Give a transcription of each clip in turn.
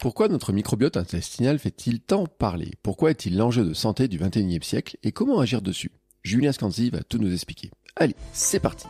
Pourquoi notre microbiote intestinal fait-il tant parler? Pourquoi est-il l'enjeu de santé du 21e siècle? Et comment agir dessus? Julien Scanzi va tout nous expliquer. Allez, c'est parti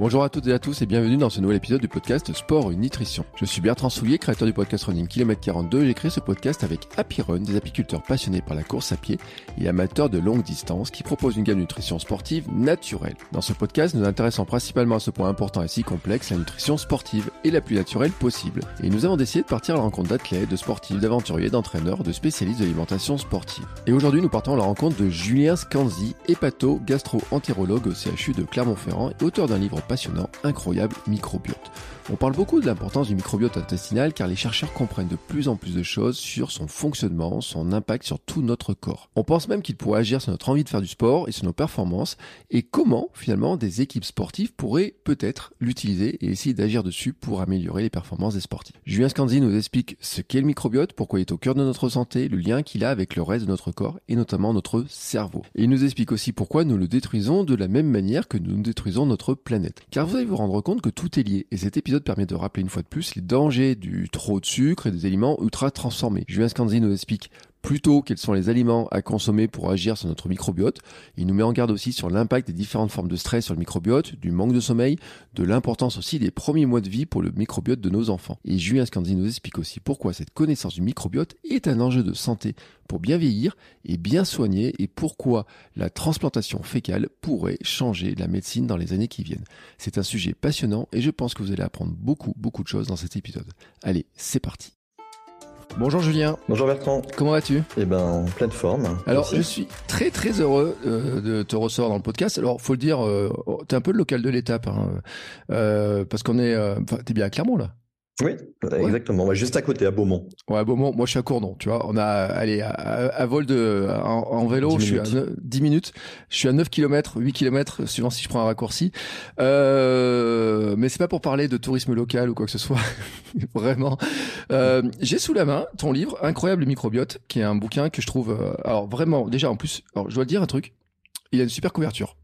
Bonjour à toutes et à tous et bienvenue dans ce nouvel épisode du podcast Sport et Nutrition. Je suis Bertrand Soulier, créateur du podcast Running Kilomètre 42 j'ai créé ce podcast avec Happy des apiculteurs passionnés par la course à pied et amateurs de longue distance qui proposent une gamme de nutrition sportive naturelle. Dans ce podcast, nous nous intéressons principalement à ce point important et si complexe, la nutrition sportive et la plus naturelle possible. Et nous avons décidé de partir à la rencontre d'athlètes, de sportifs, d'aventuriers, d'entraîneurs, de spécialistes de l'alimentation sportive. Et aujourd'hui, nous partons à la rencontre de Julien Scanzi, hépato-gastro-entérologue au CHU de Clermont-Ferrand et auteur d'un livre passionnant, incroyable microbiote. On parle beaucoup de l'importance du microbiote intestinal car les chercheurs comprennent de plus en plus de choses sur son fonctionnement, son impact sur tout notre corps. On pense même qu'il pourrait agir sur notre envie de faire du sport et sur nos performances et comment finalement des équipes sportives pourraient peut-être l'utiliser et essayer d'agir dessus pour améliorer les performances des sportifs. Julien Scanzi nous explique ce qu'est le microbiote, pourquoi il est au cœur de notre santé, le lien qu'il a avec le reste de notre corps et notamment notre cerveau. Et il nous explique aussi pourquoi nous le détruisons de la même manière que nous détruisons notre planète. Car vous allez vous rendre compte que tout est lié et cet épisode permet de rappeler une fois de plus les dangers du trop de sucre et des aliments ultra transformés. Julien Scanzi nous explique plutôt quels sont les aliments à consommer pour agir sur notre microbiote. Il nous met en garde aussi sur l'impact des différentes formes de stress sur le microbiote, du manque de sommeil, de l'importance aussi des premiers mois de vie pour le microbiote de nos enfants. Et Julien Scanzi nous explique aussi pourquoi cette connaissance du microbiote est un enjeu de santé pour bien vieillir et bien soigner et pourquoi la transplantation fécale pourrait changer la médecine dans les années qui viennent. C'est un sujet passionnant et je pense que vous allez apprendre beaucoup, beaucoup de choses dans cet épisode. Allez, c'est parti. Bonjour Julien. Bonjour Bertrand. Comment vas-tu? Eh ben, en pleine forme. Alors, je suis très très heureux euh, de te recevoir dans le podcast. Alors, faut le dire, euh, t'es un peu le local de l'étape, hein, euh, parce qu'on est, euh, enfin, t'es bien à Clermont là? Oui, exactement. juste à côté, à Beaumont. Ouais, à Beaumont. Moi, je suis à Courdon. Tu vois, on a, allez, à, vol de, en, vélo, je suis à 10 minutes. Je suis à 9 km, 8 km, suivant si je prends un raccourci. Euh, mais c'est pas pour parler de tourisme local ou quoi que ce soit. Vraiment. Euh, J'ai sous la main ton livre, Incroyable microbiote, qui est un bouquin que je trouve, euh, alors vraiment, déjà, en plus, alors, je dois te dire un truc. Il a une super couverture.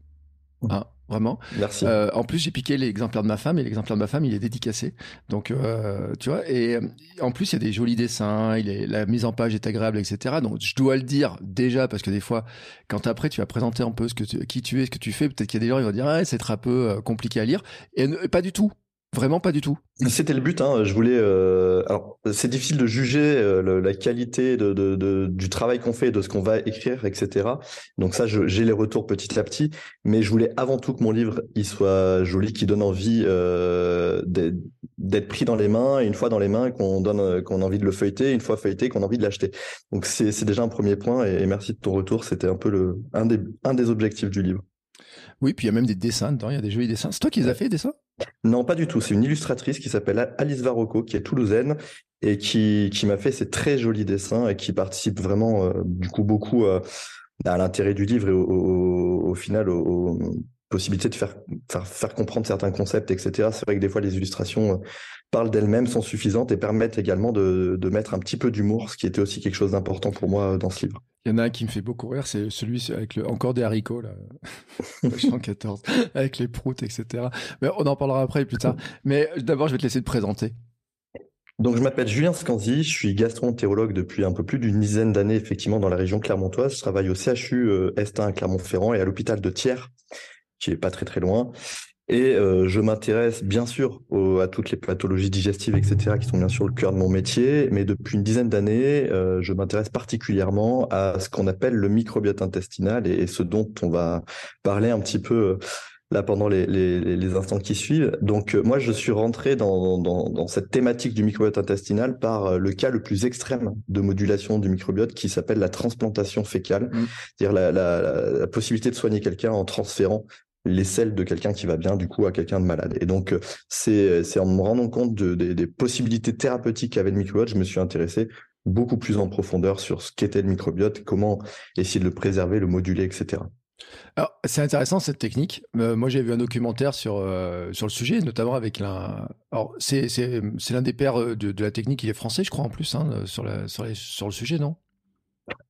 Hein, vraiment. Merci. Euh, en plus, j'ai piqué l'exemplaire de ma femme et l'exemplaire de ma femme, il est dédicacé. Donc, euh, tu vois, et en plus, il y a des jolis dessins, il est, la mise en page est agréable, etc. Donc, je dois le dire déjà parce que des fois, quand après tu vas présenter un peu ce que qui tu es, ce que tu fais, peut-être qu'il y a des gens qui vont dire, ah, c'est un peu euh, compliqué à lire. Et pas du tout. Vraiment pas du tout. C'était le but. Hein. Je voulais. Euh... Alors, c'est difficile de juger euh, la qualité de, de, de du travail qu'on fait, de ce qu'on va écrire, etc. Donc ça, j'ai les retours petit à petit. Mais je voulais avant tout que mon livre il soit joli, qui donne envie euh, d'être pris dans les mains. Une fois dans les mains, qu'on donne, qu'on a envie de le feuilleter. Une fois feuilleté, qu'on a envie de l'acheter. Donc c'est déjà un premier point. Et, et merci de ton retour. C'était un peu le un des un des objectifs du livre. Oui, puis il y a même des dessins dedans. Il y a des jolis dessins. C'est toi qui les as fait, les dessins? Non, pas du tout. C'est une illustratrice qui s'appelle Alice Varocco, qui est toulousaine et qui, qui m'a fait ces très jolis dessins et qui participe vraiment, euh, du coup, beaucoup euh, à l'intérêt du livre et au, au, final aux, possibilités de faire, faire, faire, comprendre certains concepts, etc. C'est vrai que des fois, les illustrations euh, parlent d'elles-mêmes, sont suffisantes et permettent également de, de mettre un petit peu d'humour, ce qui était aussi quelque chose d'important pour moi dans ce livre. Il y en a un qui me fait beaucoup rire, c'est celui avec le, encore des haricots, là. 114, avec les proutes, etc. Mais on en parlera après, plus tard. Mais d'abord, je vais te laisser te présenter. Donc, je m'appelle Julien Scanzi, je suis gastro-entérologue depuis un peu plus d'une dizaine d'années, effectivement, dans la région clermontoise. Je travaille au CHU euh, Est1 à Clermont-Ferrand et à l'hôpital de Thiers, qui est pas très très loin. Et euh, je m'intéresse bien sûr à toutes les pathologies digestives, etc., qui sont bien sûr le cœur de mon métier. Mais depuis une dizaine d'années, euh, je m'intéresse particulièrement à ce qu'on appelle le microbiote intestinal et, ce dont on va parler un petit peu euh, là pendant les, les, les instants qui suivent. Donc moi, je suis rentré dans, dans, dans, cette thématique du microbiote intestinal par le cas le plus extrême de modulation du microbiote qui s'appelle la transplantation fécale, mmh. c'est-à-dire la, la, la, possibilité de soigner quelqu'un en transférant les selles de quelqu'un qui va bien du coup à quelqu'un de malade. Et donc euh, c'est en me rendant compte de, des possibilités thérapeutiques qu'avait le microbiote, je me suis intéressé beaucoup plus en profondeur sur ce qu'était le microbiote, comment essayer de le préserver, le moduler, etc. Alors, c'est intéressant cette technique. Euh, moi, j'ai vu un documentaire sur euh, sur le sujet, notamment avec l'un. Alors, c'est l'un des pères de, de, la technique. Il est français, je crois en plus, hein, sur la sur, les, sur le sujet, non?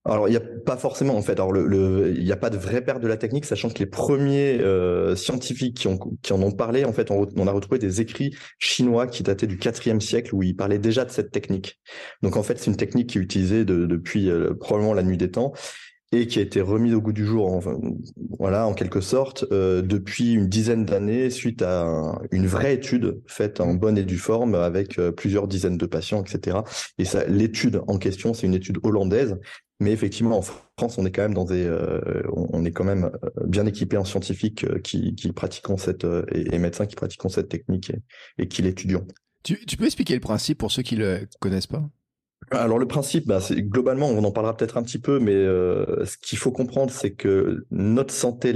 Alors, il n'y a pas forcément, en fait, alors il n'y a pas de vraie perte de la technique, sachant que les premiers euh, scientifiques qui, en ont parlé, en fait, on, a retrouvé des écrits chinois qui dataient du IVe siècle où ils parlaient déjà de cette technique. Donc, en fait, c'est une technique qui est utilisée de, depuis euh, probablement la nuit des temps et qui a été remise au goût du jour, voilà, en quelque sorte, euh, depuis une dizaine d'années, suite à une vraie étude faite en bonne et due forme avec plusieurs dizaines de patients, etc. Et l'étude en question, c'est une étude hollandaise, mais effectivement, en France, on est quand même dans des, euh, on est quand même bien équipé en scientifiques qui, qui pratiquons cette et, médecins qui pratiquons cette technique et, et qui l'étudions. Tu, tu peux expliquer le principe pour ceux qui le connaissent pas? Alors le principe, bah, c'est globalement, on en parlera peut-être un petit peu, mais euh, ce qu'il faut comprendre, c'est que notre santé,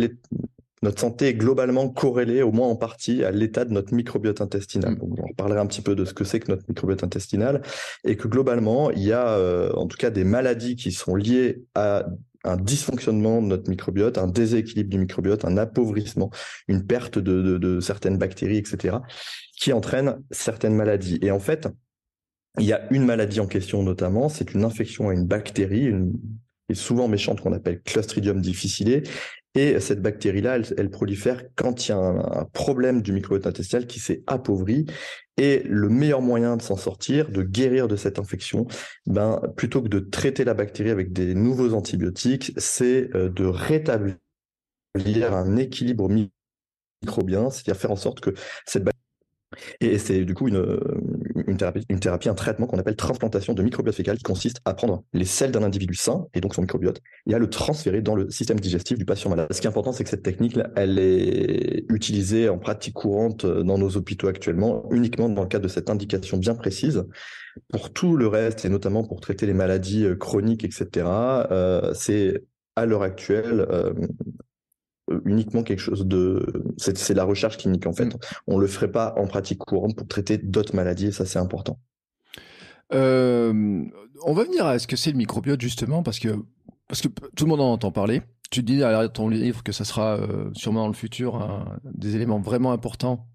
notre santé est globalement corrélée, au moins en partie, à l'état de notre microbiote intestinal. Donc, on parlera un petit peu de ce que c'est que notre microbiote intestinal, et que globalement, il y a euh, en tout cas des maladies qui sont liées à un dysfonctionnement de notre microbiote, un déséquilibre du microbiote, un appauvrissement, une perte de, de, de certaines bactéries, etc., qui entraînent certaines maladies. Et en fait, il y a une maladie en question notamment, c'est une infection à une bactérie, une, et souvent méchante qu'on appelle Clostridium difficile. Et cette bactérie-là, elle, prolifère quand il y a un, problème du microbiote intestinal qui s'est appauvri. Et le meilleur moyen de s'en sortir, de guérir de cette infection, ben, plutôt que de traiter la bactérie avec des nouveaux antibiotiques, c'est euh, de rétablir un équilibre microbien, c'est-à-dire faire en sorte que cette bactérie et c'est du coup une, une, thérapie, un traitement qu'on appelle transplantation de microbiote fécal qui consiste à prendre les selles d'un individu sain et donc son microbiote et à le transférer dans le système digestif du patient malade. Ce qui est important, c'est que cette technique, elle est utilisée en pratique courante dans nos hôpitaux actuellement, uniquement dans le cadre de cette indication bien précise. Pour tout le reste, et notamment pour traiter les maladies euh, chroniques, etc., euh, c'est à l'heure actuelle euh, euh, uniquement quelque chose de c'est la recherche clinique en fait. Mm. on le ferait pas en pratique courante pour traiter d'autres maladies et ça c'est important. Euh, on va venir à ce que c'est le microbiote justement parce que parce que tout le monde en entend parler. Tu te dis à ton livre que ça sera euh, sûrement dans le futur un, des éléments vraiment importants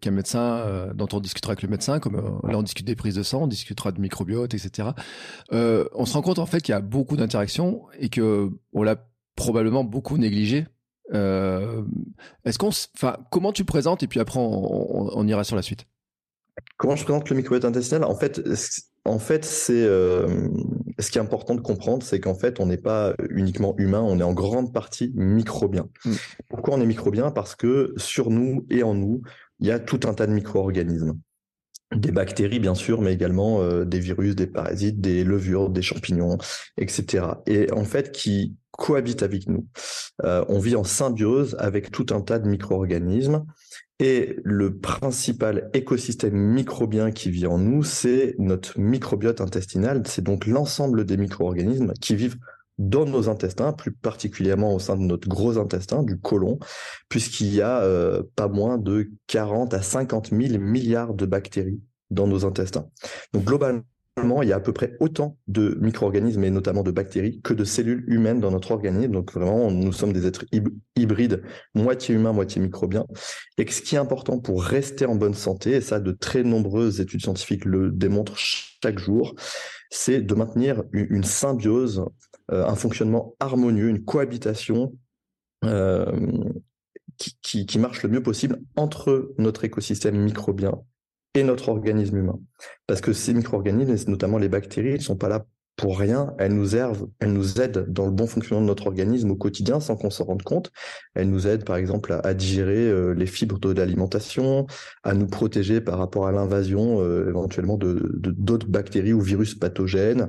qu'un médecin dont on discutera avec le médecin comme là on discute des prises de sang on discutera de microbiote etc on se rend compte en fait qu'il y a beaucoup d'interactions et que on l'a probablement beaucoup négligé euh, est-ce qu'on, enfin, comment tu présentes et puis après on, ira sur la suite. Comment je présente le microbiote intestinal? En fait, en fait, c'est euh, ce qui est important de comprendre, c'est qu'en fait, on n'est pas uniquement humain, on est en grande partie microbien. Mm. Pourquoi on est microbien? Parce que sur nous et en nous, il y a tout un tas de micro-organismes des bactéries bien sûr, mais également euh, des virus, des parasites, des levures, des champignons, etc. Et en fait, qui cohabitent avec nous. Euh, on vit en symbiose avec tout un tas de micro-organismes. Et le principal écosystème microbien qui vit en nous, c'est notre microbiote intestinal. C'est donc l'ensemble des micro-organismes qui vivent dans nos intestins, plus particulièrement au sein de notre gros intestin, du côlon, puisqu'il y a euh, pas moins de 40 à 50 000 milliards de bactéries dans nos intestins. Donc globalement, il y a à peu près autant de micro-organismes et notamment de bactéries que de cellules humaines dans notre organisme. Donc vraiment, nous sommes des êtres hybrides, moitié humains, moitié microbiens. Et ce qui est important pour rester en bonne santé, et ça de très nombreuses études scientifiques le démontrent chaque jour, c'est de maintenir une symbiose, un fonctionnement harmonieux, une cohabitation euh, qui, qui marche le mieux possible entre notre écosystème microbien et notre organisme humain. Parce que ces micro-organismes, notamment les bactéries, ne sont pas là pour rien. Elles nous servent, elles nous aident dans le bon fonctionnement de notre organisme au quotidien sans qu'on s'en rende compte. Elles nous aident, par exemple, à, digérer euh, les fibres de l'alimentation, à nous protéger par rapport à l'invasion euh, éventuellement de d'autres bactéries ou virus pathogènes.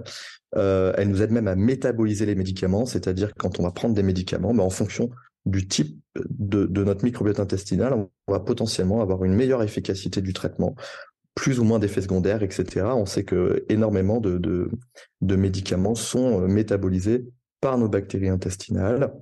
Euh, elles nous aident même à métaboliser les médicaments, c'est-à-dire quand on va prendre des médicaments, mais en fonction du type de, notre microbiote intestinal, on va potentiellement avoir une meilleure efficacité du traitement, plus ou moins d'effets secondaires, etc. On sait que énormément de, médicaments sont euh, métabolisés par nos bactéries intestinales.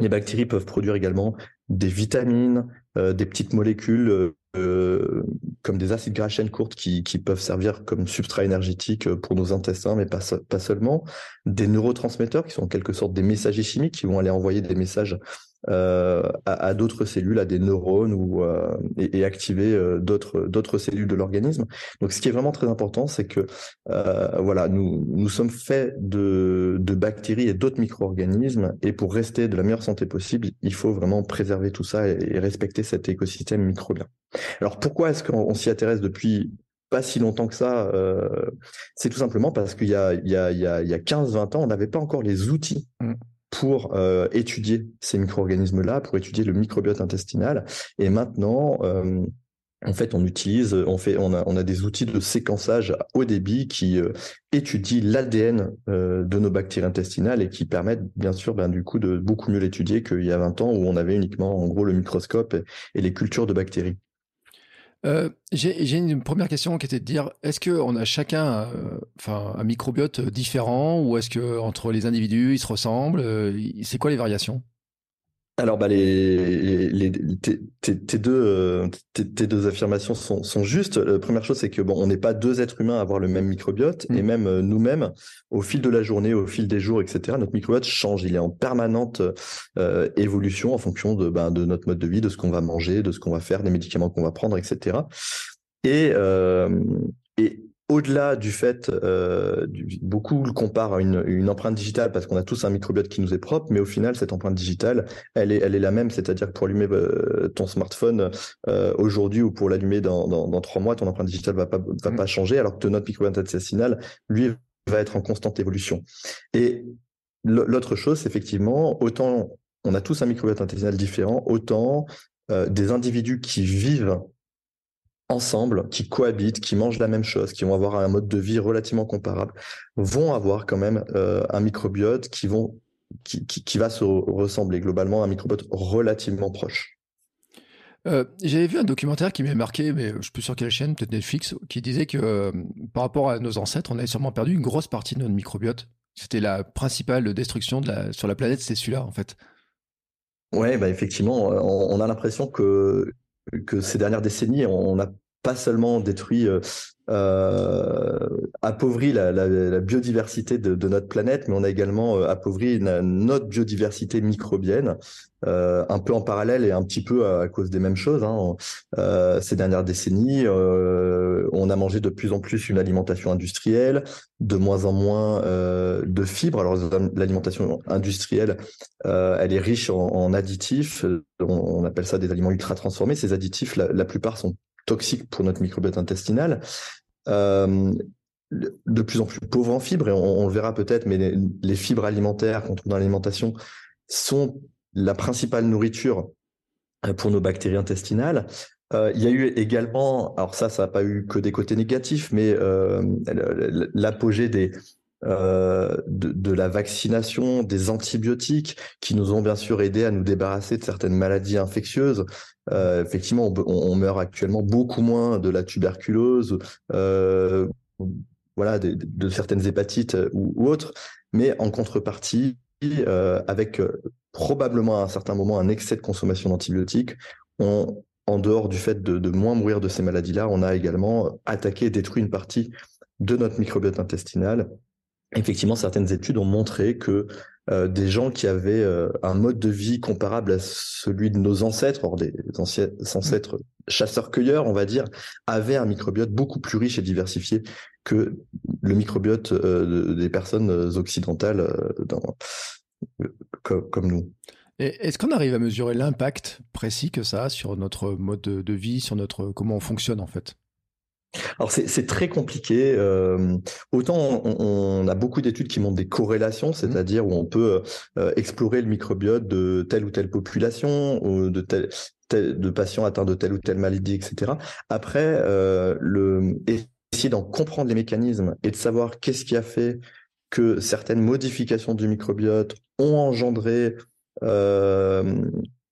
Les bactéries peuvent produire également des vitamines, euh, des petites molécules euh, comme des acides gras à qui, qui, peuvent servir comme substrat énergétique pour nos intestins, mais pas, pas seulement. Des neurotransmetteurs qui sont en quelque sorte des messagers chimiques qui vont aller envoyer des messages à, d'autres cellules, à des neurones ou et, activer d'autres d'autres cellules de l'organisme. Donc, ce qui est vraiment très important, c'est que voilà, nous nous sommes faits de de bactéries et d'autres micro-organismes, et pour rester de la meilleure santé possible, il faut vraiment préserver tout ça et, respecter cet écosystème microbien. Alors, pourquoi est-ce qu'on s'y intéresse depuis pas si longtemps que ça, euh, c'est tout simplement parce qu'il y a, il y a, il y a, il y a 15-20 ans, on n'avait pas encore les outils mm. Pour euh, étudier ces micro-organismes-là, pour étudier le microbiote intestinal. Et maintenant, euh, en fait, on utilise, on fait, on a, des outils de séquençage haut débit qui étudient l'ADN de nos bactéries intestinales et qui permettent, bien sûr, ben, du coup, de beaucoup mieux l'étudier qu'il y a 20 ans où on avait uniquement, en gros, le microscope et les cultures de bactéries. Euh, j'ai une première question qui était de dire est-ce qu'on a chacun euh, enfin, un microbiote différent ou est-ce que entre les individus ils se ressemblent euh, C'est quoi les variations? Alors, bah, les, les, tes, deux, euh, tes, deux affirmations sont, sont justes. La première chose, c'est que bon, on n'est pas deux êtres humains à avoir le même microbiote, et mm. même euh, nous-mêmes, au fil de la journée, au fil des jours, etc., notre microbiote change. Il est en permanente euh, évolution en fonction de, ben, de notre mode de vie, de ce qu'on va manger, de ce qu'on va faire, des médicaments qu'on va prendre, etc. Et, et au-delà du fait, euh, beaucoup le comparent à une, empreinte digitale parce qu'on a tous un microbiote qui nous est propre, mais au final, cette empreinte digitale, elle est, elle est la même. C'est-à-dire que pour allumer euh, ton smartphone euh, aujourd'hui ou pour l'allumer dans, trois mois, ton empreinte digitale va pas, va mmh. pas changer, alors que notre microbiote intestinal, lui, va être en constante évolution. Et l'autre chose, c'est effectivement, autant on a tous un microbiote intestinal différent, autant des individus qui vivent ensemble, qui cohabitent, qui mangent la même chose, qui vont avoir un mode de vie relativement comparable, vont avoir quand même euh, un microbiote qui, vont, qui, qui, va se ressembler globalement à un microbiote relativement proche. Euh, j'avais vu un documentaire qui m'est marqué, mais je suis plus sûr quelle chaîne, peut-être Netflix, qui disait que euh, par rapport à nos ancêtres, on avait sûrement perdu une grosse partie de notre microbiote. C'était la principale destruction de la, sur la planète, c'est celui-là en fait. Ouais, bah effectivement, on, a l'impression que que ces dernières décennies, on a pas seulement détruit, euh, euh, appauvri la, biodiversité de, notre planète, mais on a également euh, appauvri notre biodiversité microbienne, un peu en parallèle et un petit peu à, cause des mêmes choses. Hein. ces dernières décennies, on a mangé de plus en plus une alimentation industrielle, de moins en moins de fibres. Alors l'alimentation industrielle, elle est riche en, additifs. On, appelle ça des aliments ultra transformés. Ces additifs, la plupart sont toxiques pour notre microbiote intestinal. Euh, de plus en plus pauvres en fibres, et on, le verra peut-être, mais les, fibres alimentaires qu'on trouve dans l'alimentation sont la principale nourriture euh, pour nos bactéries intestinales. Euh, il y a eu également, alors ça, ça n'a pas eu que des côtés négatifs, mais l'apogée des, euh, de, la vaccination, des antibiotiques qui nous ont bien sûr aidé à nous débarrasser de certaines maladies infectieuses. Euh, effectivement, on, meurt actuellement beaucoup moins de la tuberculose, euh, voilà, de, certaines hépatites ou, autres, mais en contrepartie, avec probablement à un certain moment un excès de consommation d'antibiotiques, en dehors du fait de, de moins mourir de ces maladies-là, on a également attaqué et détruit une partie de notre microbiote intestinal effectivement, certaines études ont montré que euh, des gens qui avaient euh, un mode de vie comparable à celui de nos ancêtres, or des ancêtres chasseurs-cueilleurs, on va dire, avaient un microbiote beaucoup plus riche et diversifié que le microbiote euh, des personnes occidentales comme, nous. Est-ce qu'on arrive à mesurer l'impact précis que ça a sur notre mode de vie, sur notre comment on fonctionne en fait? Alors c'est très compliqué. Euh, autant on, a beaucoup d'études qui montrent des corrélations, mmh. c'est-à-dire où on peut euh, explorer le microbiote de telle ou telle population, ou de tel, de patients atteints de telle ou telle maladie, etc. Après, euh, le, essayer d'en comprendre les mécanismes et de savoir qu'est-ce qui a fait que certaines modifications du microbiote ont engendré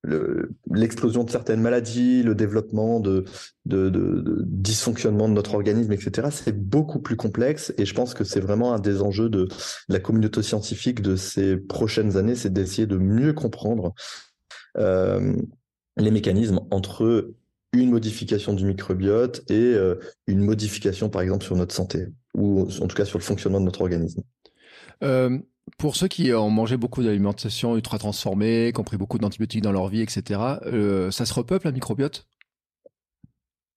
l'explosion de certaines maladies, le développement de, de, de, dysfonctionnement de notre organisme, etc. C'est beaucoup plus complexe et je pense que c'est vraiment un des enjeux de, la communauté scientifique de ces prochaines années, c'est d'essayer de mieux comprendre euh, les mécanismes entre une modification du microbiote et euh, une modification, par exemple, sur notre santé ou en tout cas sur le fonctionnement de notre organisme. Pour ceux qui ont mangé beaucoup d'alimentation ultra transformée, qui ont pris beaucoup d'antibiotiques dans leur vie, etc., ça se repeuple un microbiote?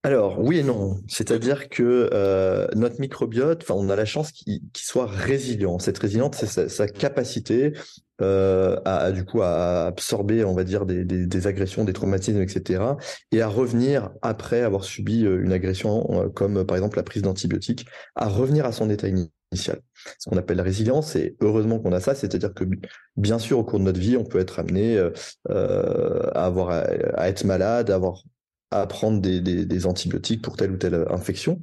Alors oui et non, c'est-à-dire que euh, notre microbiote, on a la chance qu'il soit résilient. Cette résilience, c'est sa, capacité euh, à, du coup à absorber, on va dire, des, des, agressions, des traumatismes, etc., et à revenir après avoir subi euh, une agression comme par exemple la prise d'antibiotiques, à revenir à son état initial. Ce qu'on appelle la résilience, et heureusement qu'on a ça, c'est-à-dire que bien sûr au cours de notre vie, on peut être amené à avoir à être malade, à prendre des, antibiotiques pour telle ou telle infection.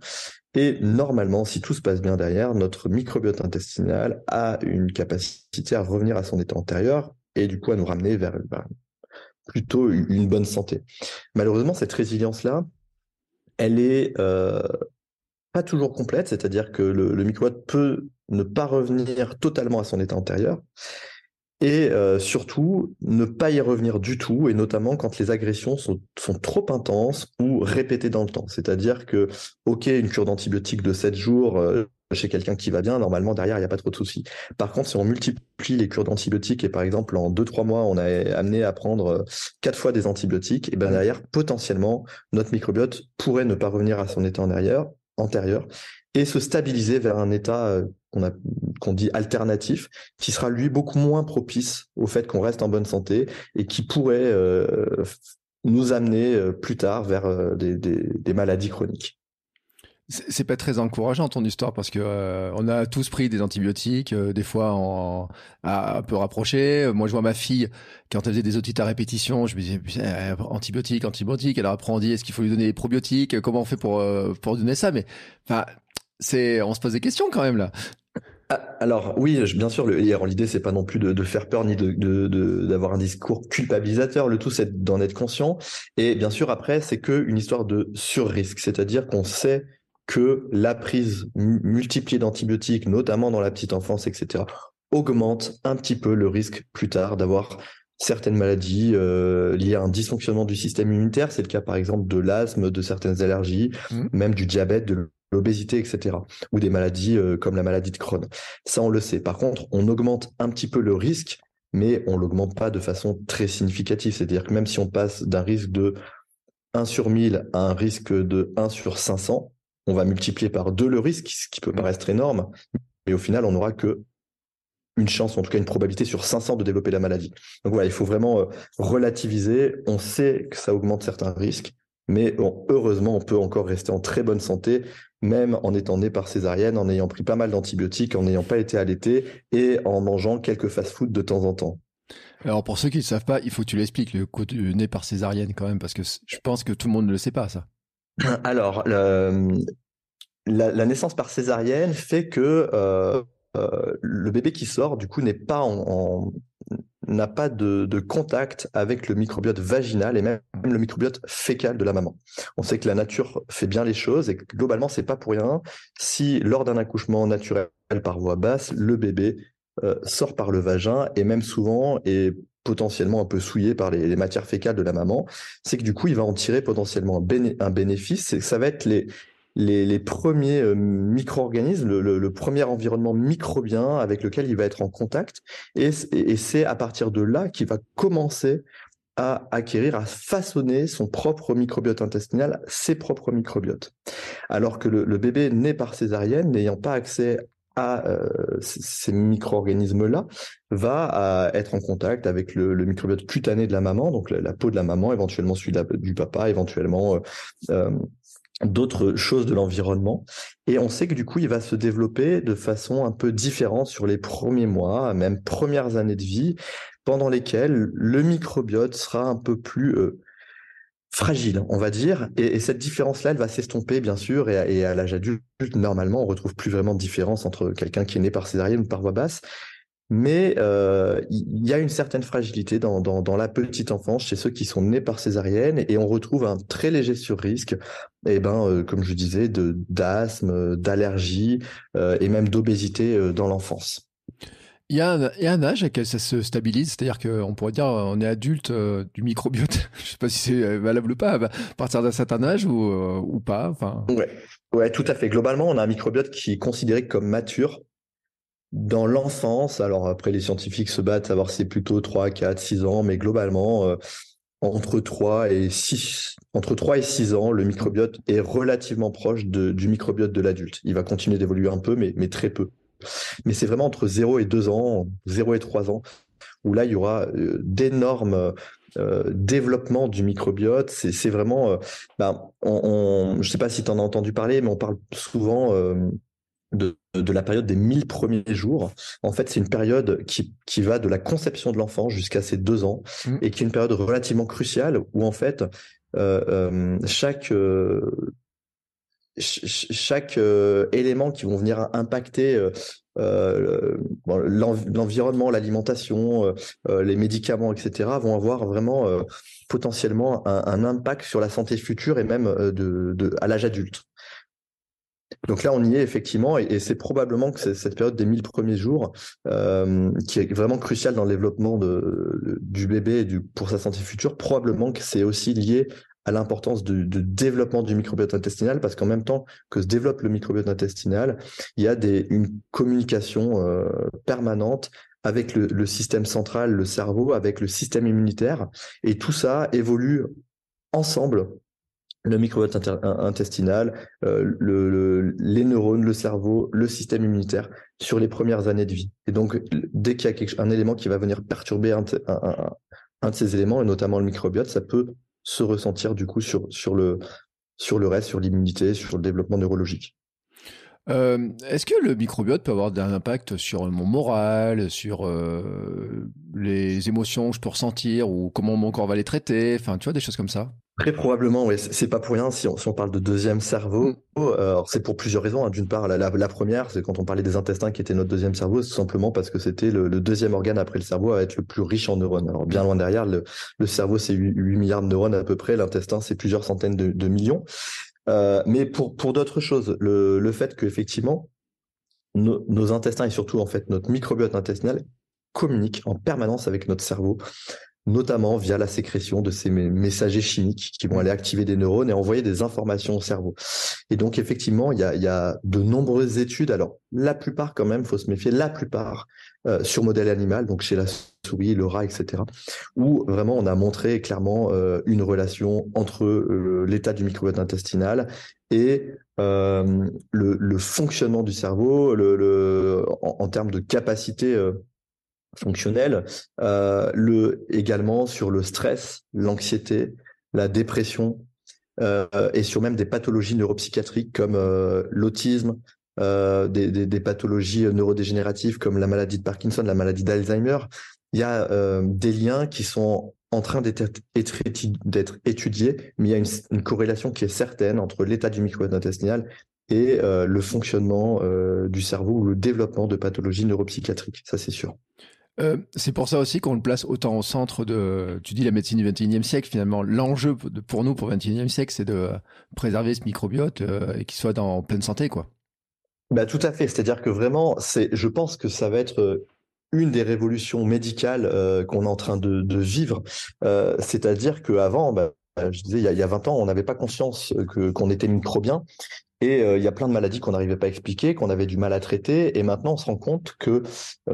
Et normalement, si tout se passe bien derrière, notre microbiote intestinal a une capacité à revenir à son état antérieur et du coup à nous ramener vers, plutôt une bonne santé. Malheureusement, cette résilience-là, elle est euh, pas toujours complète, c'est-à-dire que le, le microbiote peut ne pas revenir totalement à son état antérieur et euh, surtout ne pas y revenir du tout, et notamment quand les agressions sont, sont trop intenses ou répétées dans le temps. C'est-à-dire que, ok, une cure d'antibiotiques de 7 jours euh, chez quelqu'un qui va bien, normalement derrière, il n'y a pas trop de soucis. Par contre, si on multiplie les cures d'antibiotiques et par exemple en 2-3 mois, on est amené à prendre 4 euh, fois des antibiotiques, et ben derrière, potentiellement, notre microbiote pourrait ne pas revenir à son état arrière, et se stabiliser vers un état euh, qu'on dit alternatif, qui sera lui beaucoup moins propice au fait qu'on reste en bonne santé et qui pourrait euh, nous amener euh, plus tard vers des maladies chroniques. C'est pas très encourageant ton histoire parce que on a tous pris des antibiotiques, des fois en, un peu rapproché. Moi, je vois ma fille quand elle faisait des otites à répétition, je me disais antibiotiques, antibiotiques. Elle a appris est-ce qu'il faut lui donner des probiotiques? Comment on fait pour pour donner ça? Mais on se pose des questions quand même là. Ah, alors oui, bien sûr, l'idée c'est pas non plus de, faire peur ni de, d'avoir un discours culpabilisateur. Le tout c'est d'en être conscient. Et bien sûr après c'est que une histoire de sur-risque, c'est-à-dire qu'on sait que la prise multipliée d'antibiotiques, notamment dans la petite enfance, etc., augmente un petit peu le risque plus tard d'avoir certaines maladies euh, liées à un dysfonctionnement du système immunitaire. C'est le cas par exemple de l'asthme, de certaines allergies, mmh. même du diabète, de l'obésité, etc. Ou des maladies euh, comme la maladie de Crohn. Ça, on le sait. Par contre, on augmente un petit peu le risque, mais on l'augmente pas de façon très significative. C'est-à-dire que même si on passe d'un risque de 1 sur 1000 à un risque de 1 sur 500, on va multiplier par 2 le risque, ce qui peut paraître énorme, mais au final, on n'aura que une chance, en tout cas une probabilité sur 500 de développer la maladie. Donc voilà, il faut vraiment euh, relativiser. On sait que ça augmente certains risques, mais heureusement, on peut encore rester en très bonne santé même en étant né par césarienne, en ayant pris pas mal d'antibiotiques, en n'ayant pas été allaité et en mangeant quelques fast-food de temps en temps. Alors pour ceux qui ne savent pas, il faut que tu l'expliques, le coup de né par césarienne quand même, parce que je pense que tout le monde ne le sait pas, ça. Alors, la, naissance par césarienne fait que le bébé qui sort, du coup, n'a pas de, contact avec le microbiote vaginal et même le microbiote fécal de la maman. On sait que la nature fait bien les choses et que globalement c'est pas pour rien si lors d'un accouchement naturel par voie basse, le bébé sort par le vagin et même souvent est potentiellement un peu souillé par les, matières fécales de la maman, c'est que du coup il va en tirer potentiellement un, bénéfice. Et ça va être les, premiers euh, micro-organismes, le, premier environnement microbien avec lequel il va être en contact. Et, c'est à partir de là qu'il va commencer à acquérir, à façonner son propre microbiote intestinal, ses propres microbiotes. Alors que le, bébé né par césarienne, n'ayant pas accès à euh, ces micro-organismes-là, va être en contact avec le, microbiote cutané de la maman, donc la, peau de la maman, éventuellement celui du papa, éventuellement euh, d'autres choses de l'environnement. Et on sait que du coup, il va se développer de façon un peu différente sur les premiers mois, même premières années de vie, pendant lesquelles le microbiote sera un peu plus euh, fragile, on va dire. Et, cette différence-là, elle va s'estomper, bien sûr, et, et à l'âge adulte, normalement, on retrouve plus vraiment de différence entre quelqu'un qui est né par césarienne ou par voie basse mais euh, il y a une certaine fragilité dans, dans, la petite enfance chez ceux qui sont nés par césarienne et on retrouve un très léger surrisque, et eh ben, euh, comme je disais, d'asthme, d'allergie euh, et même d'obésité dans l'enfance. Il y, a un, âge à quel ça se stabilise, c'est-à-dire qu'on pourrait dire on est adulte du microbiote, je sais pas si c'est valable ou pas, à partir d'un certain âge ou, ou pas. Enfin... Ouais. ouais, tout à fait. Globalement, on a un microbiote qui est considéré comme mature dans l'enfance, alors après les scientifiques se battent, savoir si c'est plutôt 3, 4, 6 ans, mais globalement, euh, entre 3 et 6, entre 3 et 6 ans, le microbiote est relativement proche du microbiote de l'adulte. Il va continuer d'évoluer un peu, mais, mais très peu. Mais c'est vraiment entre 0 et 2 ans, 0 et 3 ans, où là, il y aura euh, d'énormes euh, développements du microbiote. C'est vraiment, euh, ben, on, je ne sais pas si tu en as entendu parler, mais on parle souvent de, de, la période des 1000 premiers jours. En fait, c'est une période qui, qui va de la conception de l'enfant jusqu'à ses deux ans mmh. et qui est une période relativement cruciale où en fait chaque chaque élément qui vont venir impacter euh, l'environnement, l'alimentation, euh, euh, les médicaments, etc., vont avoir vraiment potentiellement un, impact sur la santé future et même de, à l'âge adulte. Donc là, on y est effectivement, et, c'est probablement que cette période des 1000 premiers jours qui est vraiment cruciale dans le développement du bébé et du, pour sa santé future. Probablement que c'est aussi lié à l'importance de, développement du microbiote intestinal parce qu'en même temps que se développe le microbiote intestinal, il y a une communication euh, permanente avec le, système central, le cerveau, avec le système immunitaire, et tout ça évolue ensemble. Le microbiote intestinal, euh, le, les neurones, le cerveau, le système immunitaire sur les premières années de vie. Et donc, dès qu'il y a un élément qui va venir perturber un de ces éléments, et notamment le microbiote, ça peut se ressentir du coup sur, sur, le, sur le reste, sur l'immunité, sur le développement neurologique. Euh, est-ce que le microbiote peut avoir un impact sur mon moral, sur euh, les émotions que je peux ressentir ou comment mon corps va les traiter? Enfin, tu vois, des choses comme ça Très probablement, oui. C'est pas pour rien si on, si on parle de deuxième cerveau. Mm. Euh, c'est pour plusieurs raisons. Hein. D'une part, la, la, première, c'est quand on parlait des intestins qui étaient notre deuxième cerveau, c'est simplement parce que c'était le, le, deuxième organe après le cerveau à être le plus riche en neurones. Alors bien loin derrière, le, le cerveau c'est 8, milliards de neurones à peu près, l'intestin c'est plusieurs centaines de, de millions. Euh, mais pour pour d'autres choses, le, le fait qu'effectivement nos, nos intestins et surtout en fait notre microbiote intestinal communiquent en permanence avec notre cerveau notamment via la sécrétion de ces messagers chimiques qui vont aller activer des neurones et envoyer des informations au cerveau. Et donc effectivement, il y a, il y a de nombreuses études, alors la plupart quand même, faut se méfier, la plupart euh, sur modèle animal, donc chez la souris, le rat, etc., où vraiment on a montré clairement euh, une relation entre euh, l'état du microbiote intestinal et le, le, fonctionnement du cerveau, le, le en, en, termes de capacité fonctionnel, euh, le également sur le stress, l'anxiété, la dépression euh, et sur même des pathologies neuropsychiatriques comme euh, l'autisme, euh, des, des, des, pathologies neurodégénératives comme la maladie de Parkinson, la maladie d'Alzheimer. Il y a euh, des liens qui sont en train d'être étudiés, mais il y a une, une, corrélation qui est certaine entre l'état du microbiote intestinal et euh, le fonctionnement du cerveau ou le développement de pathologies neuropsychiatriques. Ça, c'est sûr. Euh, c'est pour ça aussi qu'on le place autant au centre de, tu dis la médecine du 21e siècle, finalement, l'enjeu pour nous, pour le 21e siècle, c'est de préserver ce microbiote euh, et qu'il soit dans pleine santé, quoi. Bah, tout à fait. C'est-à-dire que vraiment, c'est, je pense que ça va être euh, une des révolutions médicales qu'on est en train de, vivre. c'est-à-dire qu'avant, bah, je disais, il y, a, il y a 20 ans, on n'avait pas conscience qu'on était microbien. Et il y a plein de maladies qu'on n'arrivait pas à expliquer, qu'on avait du mal à traiter. Et maintenant, on se rend compte que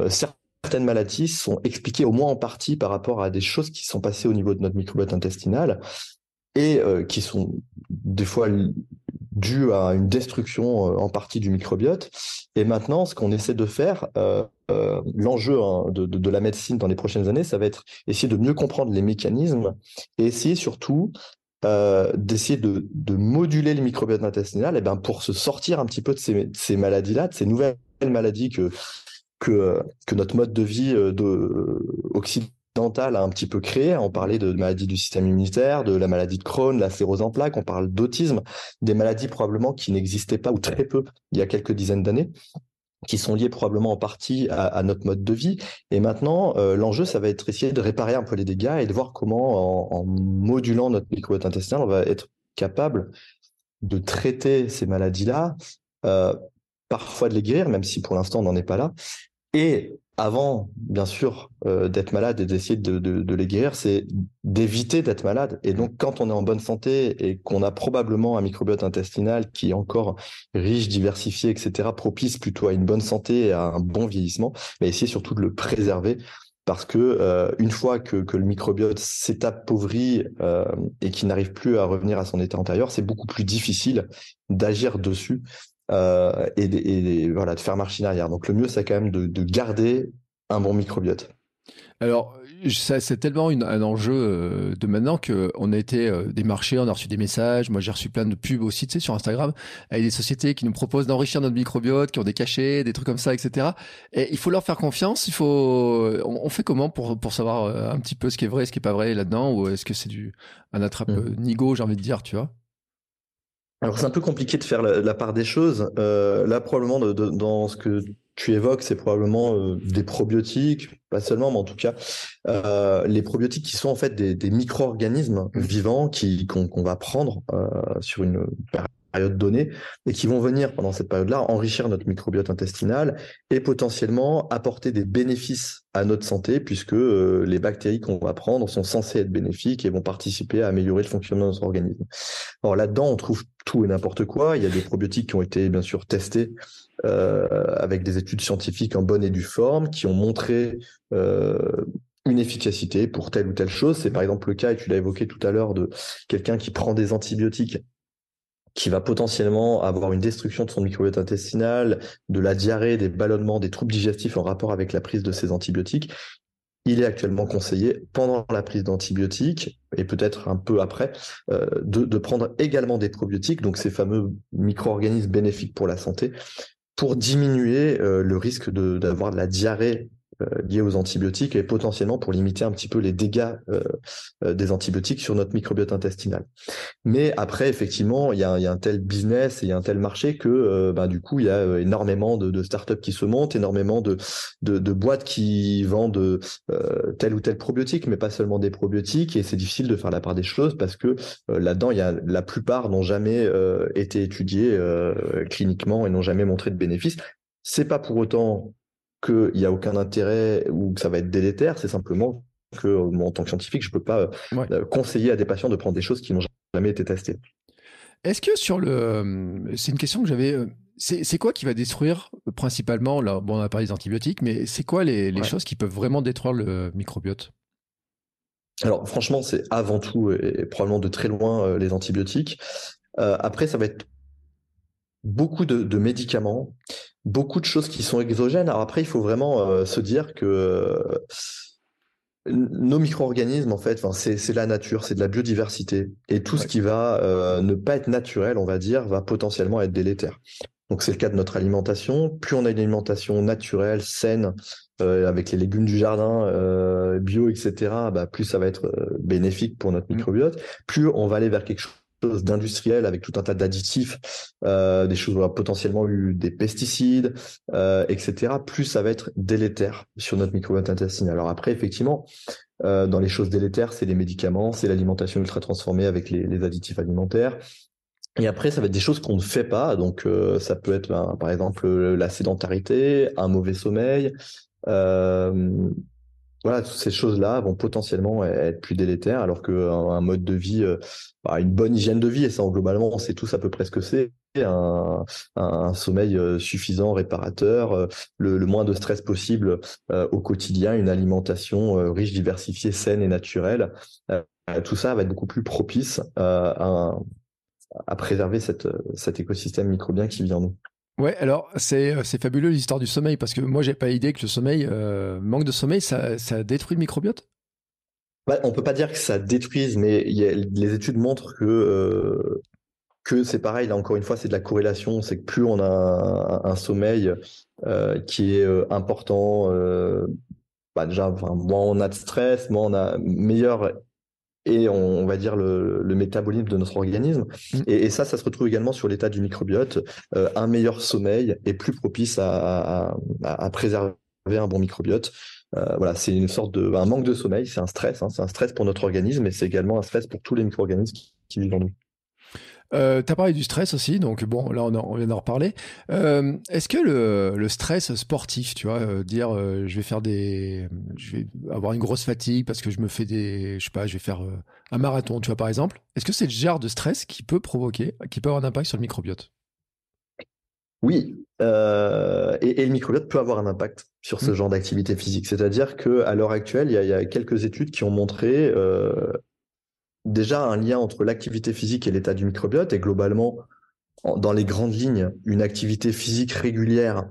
certains certaines maladies sont expliquées au moins en partie par rapport à des choses qui sont passées au niveau de notre microbiote intestinal et euh, qui sont des fois dues à une destruction euh, en partie du microbiote. Et maintenant, ce qu'on essaie de faire, euh, l'enjeu hein, de, de, la médecine dans les prochaines années, ça va être essayer de mieux comprendre les mécanismes et essayer surtout d'essayer de, de, moduler le microbiote intestinal et ben pour se sortir un petit peu de ces, ces maladies-là, de ces nouvelles maladies que que, que notre mode de vie euh, de, occidental a un petit peu créé. On parlait de maladies du système immunitaire, de la maladie de Crohn, la sclérose en plaques, on parle d'autisme, des maladies probablement qui n'existaient pas ou très peu il y a quelques dizaines d'années qui sont liées probablement en partie à, notre mode de vie. Et maintenant, euh, l'enjeu, ça va être essayer de réparer un peu les dégâts et de voir comment, en, modulant notre microbiote intestinal, on va être capable de traiter ces maladies-là, euh, parfois de les guérir, même si pour l'instant on n'en est pas là, et avant, bien sûr, euh, d'être malade et d'essayer de, de, les guérir, c'est d'éviter d'être malade. Et donc, quand on est en bonne santé et qu'on a probablement un microbiote intestinal qui est encore riche, diversifié, etc., propice plutôt à une bonne santé et à un bon vieillissement, mais essayer surtout de le préserver parce que euh, une fois que, que, le microbiote s'est appauvri euh, et qu'il n'arrive plus à revenir à son état antérieur, c'est beaucoup plus difficile d'agir dessus euh, et, voilà, de faire machine arrière. Donc le mieux, c'est quand même de, de garder un bon microbiote. Alors, c'est tellement un enjeu euh, de maintenant que on a été euh, des marchés, on a reçu des messages. Moi, j'ai reçu plein de pubs aussi, tu sais, sur Instagram, avec des sociétés qui nous proposent d'enrichir notre microbiote, qui ont des cachets, des trucs comme ça, etc. Et il faut leur faire confiance. Il faut, on, fait comment pour pour savoir un petit peu ce qui est vrai, ce qui est pas vrai là-dedans, ou est-ce que c'est du un attrape mmh. nigo, j'ai envie de dire, tu vois? Alors c'est un peu compliqué de faire la, part des choses. Euh, là probablement de, dans ce que tu évoques, c'est probablement euh, des probiotiques, pas seulement, mais en tout cas euh, les probiotiques qui sont en fait des, des micro-organismes mmh. vivants qui qu'on va prendre euh, sur une période donnée et qui vont venir pendant cette période-là enrichir notre microbiote intestinal et potentiellement apporter des bénéfices à notre santé puisque euh, les bactéries qu'on va prendre sont censées être bénéfiques et vont participer à améliorer le fonctionnement de notre organisme. Alors là-dedans, on trouve tout et n'importe quoi. Il y a des probiotiques qui ont été bien sûr testés euh, avec des études scientifiques en bonne et due forme qui ont montré euh, une efficacité pour telle ou telle chose. C'est par exemple le cas, et tu l'as évoqué tout à l'heure, de quelqu'un qui prend des antibiotiques qui va potentiellement avoir une destruction de son microbiote intestinal, de la diarrhée, des ballonnements, des troubles digestifs en rapport avec la prise de ces antibiotiques. Il est actuellement conseillé pendant la prise d'antibiotiques et peut-être un peu après euh, de, prendre également des probiotiques, donc ces fameux micro-organismes bénéfiques pour la santé, pour diminuer euh, le risque d'avoir de, la diarrhée liées aux antibiotiques et potentiellement pour limiter un petit peu les dégâts euh, euh, des antibiotiques sur notre microbiote intestinal. Mais après, effectivement, il y a, un tel business et un tel marché que bah, du coup, il y a énormément de, startups qui se montent, énormément de, boîtes qui vendent tel ou tel probiotique, mais pas seulement des probiotiques. Et c'est difficile de faire la part des choses parce que là-dedans, il la plupart n'ont jamais été étudiés cliniquement et n'ont jamais montré de bénéfices. C'est pas pour autant qu'il n'y a aucun intérêt ou que ça va être délétère, c'est simplement que moi, en tant que scientifique, je ne peux pas euh, conseiller à des patients de prendre des choses qui n'ont jamais été testées. Est-ce que sur le... Euh, c'est une question que j'avais... Euh, c'est quoi qui va détruire principalement, là, bon, on a parlé des antibiotiques, mais c'est quoi les, choses qui peuvent vraiment détruire le microbiote? Alors franchement, c'est avant tout et probablement de très loin les antibiotiques. après, ça va être beaucoup de, médicaments, beaucoup de choses qui sont exogènes. Alors après, il faut vraiment euh, se dire que euh, nos micro-organismes, en fait, c'est la nature, c'est de la biodiversité. Et tout ce qui va euh, ne pas être naturel, on va dire, va potentiellement être délétère. Donc c'est le cas de notre alimentation. Plus on a une alimentation naturelle, saine, avec les légumes du jardin, bio, etc., bah, plus ça va être bénéfique pour notre mmh. microbiote. Plus on va aller vers quelque chose d'industriel avec tout un tas d'additifs, euh, des choses où on a potentiellement eu des pesticides, euh, etc., plus ça va être délétère sur notre microbiote intestinal. Alors après, effectivement, euh, dans les choses délétères, c'est les médicaments, c'est l'alimentation ultra transformée avec les, additifs alimentaires. Et après, ça va être des choses qu'on ne fait pas. Donc, ça peut être, ben, par exemple, la sédentarité, un mauvais sommeil, voilà, toutes ces choses-là vont potentiellement être plus délétères, alors qu'un un mode de vie, euh, bah, une bonne hygiène de vie, et ça, globalement, on sait tous à peu près ce que c'est, un, sommeil euh, suffisant, réparateur, euh, le, moins de stress possible au quotidien, une alimentation riche, diversifiée, saine et naturelle. tout ça va être beaucoup plus propice à, préserver cet écosystème microbien qui vit en nous. Ouais, alors c'est euh, c'est fabuleux l'histoire du sommeil parce que moi j'ai pas idée que le sommeil euh, manque de sommeil ça, ça détruit le microbiote? Bah, on peut pas dire que ça détruise, mais les études montrent que euh, que c'est pareil. Là encore une fois, c'est de la corrélation. C'est que plus on a un, sommeil qui est important, bah déjà, moins on a de stress, moins on a meilleur et on, va dire le, métabolisme de notre organisme. Mm. Et, ça, ça se retrouve également sur l'état du microbiote. Euh, un meilleur sommeil est plus propice à, préserver un bon microbiote. Euh, voilà, c'est une sorte de un manque de sommeil, c'est un stress, hein. c'est un stress pour notre organisme, mais c'est également un stress pour tous les micro-organismes qui, vivent en nous. Euh, tu as parlé du stress aussi, donc bon, là on, vient d'en reparler. Euh, est-ce que le, stress sportif, tu vois, euh, dire je vais faire des, je vais avoir une grosse fatigue parce que je me fais des, je sais pas, je vais faire un marathon, tu vois par exemple. Est-ce que c'est le genre de stress qui peut provoquer, qui peut avoir un impact sur le microbiote? Oui, et, le microbiote peut avoir un impact sur ce mmh. genre d'activité physique. C'est-à-dire que à l'heure actuelle, il y, a quelques études qui ont montré déjà un lien entre l'activité physique et l'état du microbiote et globalement, dans les grandes lignes, une activité physique régulière,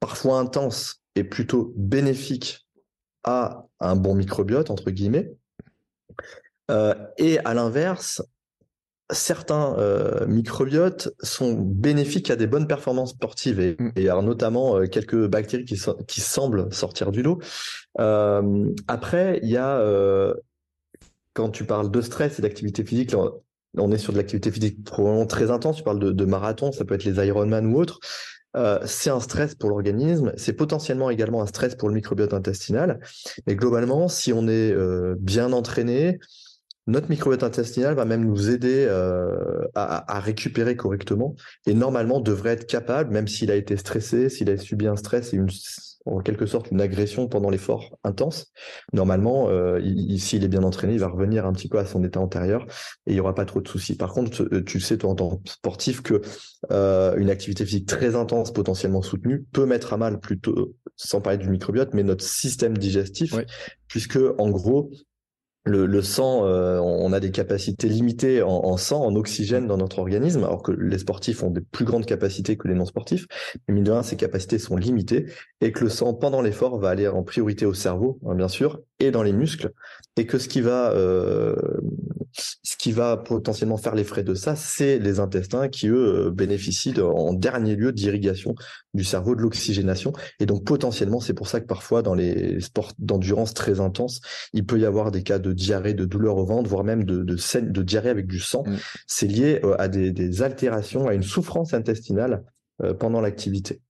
parfois intense et plutôt bénéfique à un bon microbiote, entre guillemets. Euh, et à l'inverse, certains euh, microbiotes sont bénéfiques à des bonnes performances sportives et, mm. y a notamment euh, quelques bactéries qui, qui, semblent sortir du lot. après, il y a quand tu parles de stress et d'activité physique, on est sur de l'activité physique probablement très intense. Tu parles de, marathon, ça peut être les Ironman ou autres. Euh, c'est un stress pour l'organisme, c'est potentiellement également un stress pour le microbiote intestinal. Mais globalement, si on est euh, bien entraîné, notre microbiote intestinal va même nous aider euh, à, à, récupérer correctement et normalement devrait être capable, même s'il a été stressé, s'il a subi un stress et une en quelque sorte une agression pendant l'effort intense, normalement, euh, s'il est bien entraîné, il va revenir un petit peu à son état antérieur et il n'y aura pas trop de soucis. Par contre, euh, tu sais, toi, en tant que sportif, que euh, une activité physique très intense, potentiellement soutenue, peut mettre à mal plutôt, sans parler du microbiote, mais notre système digestif, puisque en gros, le, sang, euh, on a des capacités limitées en, sang, en oxygène dans notre organisme, alors que les sportifs ont des plus grandes capacités que les non-sportifs. Mais mine de rien, ces capacités sont limitées et que le sang, pendant l'effort, va aller en priorité au cerveau, hein, bien sûr, et dans les muscles, et que ce qui va, euh, ce qui va potentiellement faire les frais de ça, c'est les intestins qui eux euh, bénéficient en dernier lieu d'irrigation du cerveau, de l'oxygénation, et donc potentiellement c'est pour ça que parfois dans les sports d'endurance très intenses, il peut y avoir des cas de diarrhée, de douleur au ventre, voire même de, de, de diarrhée avec du sang. Mm. C'est lié euh, à des, des, altérations, à une souffrance intestinale pendant l'activité.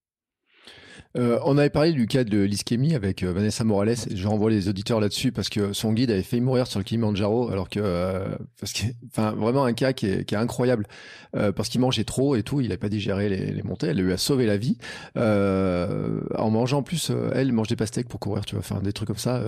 Euh, on avait parlé du cas de l'ischémie avec euh, Vanessa Morales. Je renvoie les auditeurs là-dessus parce que son guide avait fait mourir sur le Kilimanjaro, alors que, euh, parce que, enfin, vraiment un cas qui est, incroyable parce qu'il mangeait trop et tout. Il n'avait pas digéré les, montées. Elle lui a sauvé la vie en mangeant en plus. elle mange des pastèques pour courir, tu vois, enfin des trucs comme ça.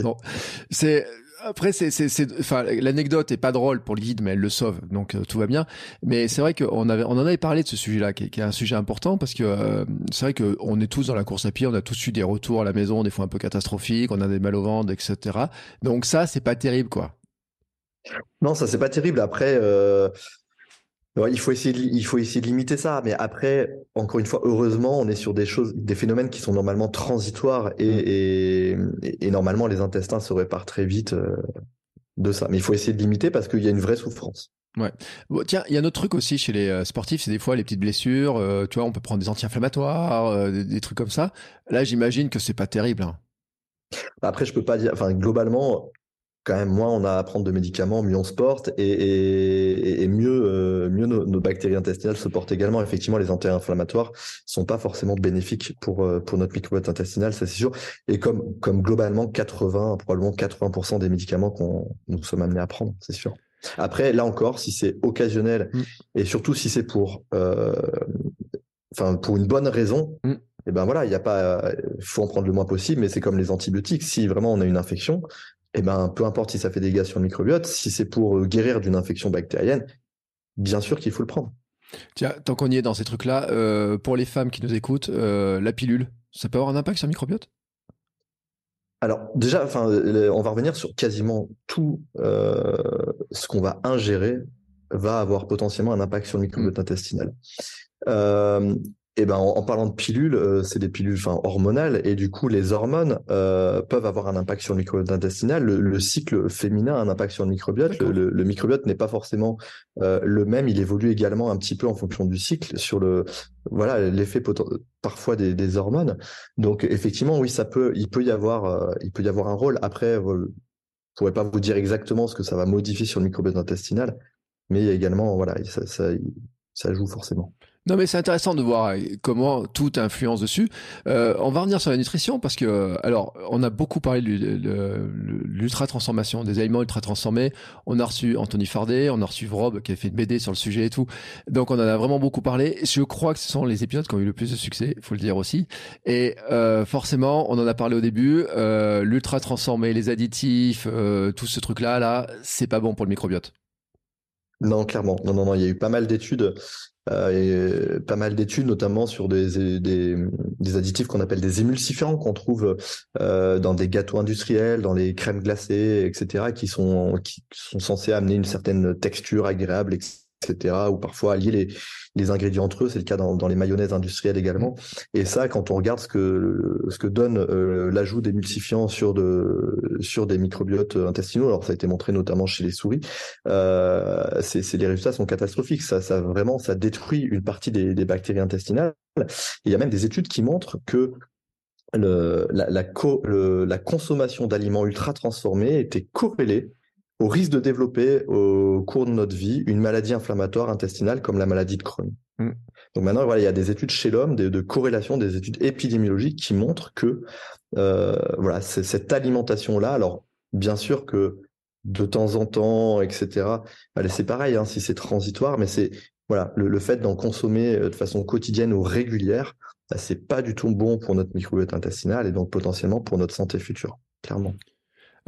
c'est après, c'est, c'est, enfin, l'anecdote est pas drôle pour le guide, mais elle le sauve, donc euh, tout va bien. Mais c'est vrai qu'on avait, on en avait parlé de ce sujet-là, qui, est un sujet important parce que euh, c'est vrai qu'on est tous dans la course à pied, on a tous eu des retours à la maison, des fois un peu catastrophiques, on a des mal au ventre, etc. Donc ça, c'est pas terrible, quoi. Non, ça c'est pas terrible. Après, euh, il faut essayer, de, il faut essayer de limiter ça, mais après, encore une fois, heureusement, on est sur des choses, des phénomènes qui sont normalement transitoires et, mm. et, normalement les intestins se réparent très vite euh, de ça. Mais il faut essayer de limiter parce qu'il y a une vraie souffrance. Ouais. tiens, il y a un autre truc aussi chez les euh, sportifs, c'est des fois les petites blessures. Euh, tu vois, on peut prendre des anti-inflammatoires, des, trucs comme ça. Là, j'imagine que c'est pas terrible. Hein. Après, je peux pas dire. Enfin, globalement, quand même moins on a à prendre de médicaments, mieux on se porte et, mieux, euh, mieux nos, bactéries intestinales se portent également. Effectivement, les anti-inflammatoires sont pas forcément bénéfiques pour, euh, pour notre microbiote intestinal, ça c'est sûr. Et comme, comme globalement 80, probablement 80% des médicaments qu'on nous sommes amenés à prendre, c'est sûr. Après, là encore, si c'est occasionnel mm. et surtout si c'est pour, euh, pour une bonne raison, mm. et eh ben voilà, il y a pas, faut en prendre le moins possible, mais c'est comme les antibiotiques. Si vraiment on a une infection, eh ben, peu importe si ça fait des dégâts sur le microbiote, si c'est pour euh, guérir d'une infection bactérienne, bien sûr qu'il faut le prendre. Tiens, tant qu'on y est dans ces trucs-là, euh, pour les femmes qui nous écoutent, euh, la pilule, ça peut avoir un impact sur le microbiote? Alors déjà, enfin, on va revenir sur quasiment tout ce qu'on va ingérer va avoir potentiellement un impact sur le microbiote mmh. intestinal. Eh ben, en, parlant de pilules, euh, c'est des pilules enfin, hormonales et du coup, les hormones euh, peuvent avoir un impact sur le microbiote intestinal. Le, cycle féminin a un impact sur le microbiote. Le, microbiote n'est pas forcément euh, le même. Il évolue également un petit peu en fonction du cycle sur le voilà l'effet parfois des, des, hormones. Donc effectivement, oui, ça peut, il peut y avoir, il peut y avoir un rôle. Après, je pourrais pas vous dire exactement ce que ça va modifier sur le microbiote intestinal, mais il y a également voilà, ça, ça, ça joue forcément. Non, mais c'est intéressant de voir comment tout influence dessus. Euh, on va revenir sur la nutrition parce que, alors, on a beaucoup parlé de l'ultra transformation, des aliments ultra transformés. On a reçu Anthony Fardet, on a reçu Rob qui a fait une BD sur le sujet et tout. Donc, on en a vraiment beaucoup parlé. Je crois que ce sont les épisodes qui ont eu le plus de succès, faut le dire aussi. Et euh, forcément, on en a parlé au début. Euh, l'ultra transformé, les additifs, euh, tout ce truc-là, là, c'est pas bon pour le microbiote. Non, clairement. Non, non, non. Il y a eu pas mal d'études euh, euh, pas mal d'études, notamment sur des, des, des additifs qu'on appelle des émulsifiants qu'on trouve euh, dans des gâteaux industriels, dans les crèmes glacées, etc., qui sont qui sont censés amener une certaine texture agréable, etc., ou parfois allier les, les ingrédients entre eux. C'est le cas dans, dans, les mayonnaises industrielles également. Et ça, quand on regarde ce que, ce que donne euh, l'ajout d'émulsifiants sur, de, sur des microbiotes intestinaux, alors ça a été montré notamment chez les souris, euh, c'est, les résultats sont catastrophiques. Ça, ça vraiment, ça détruit une partie des, des bactéries intestinales. il y a même des études qui montrent que le, la, la, le, la consommation d'aliments ultra transformés était corrélée au risque de développer au cours de notre vie une maladie inflammatoire intestinale comme la maladie de Crohn. Mm. Donc maintenant, voilà, il y a des études chez l'homme, de, corrélation, des études épidémiologiques qui montrent que euh, voilà, cette alimentation-là, alors bien sûr que de temps en temps, etc. Allez, c'est pareil, hein, si c'est transitoire, mais c'est voilà, le, fait d'en consommer euh, de façon quotidienne ou régulière, bah, c'est pas du tout bon pour notre microbiote intestinal et donc potentiellement pour notre santé future, clairement.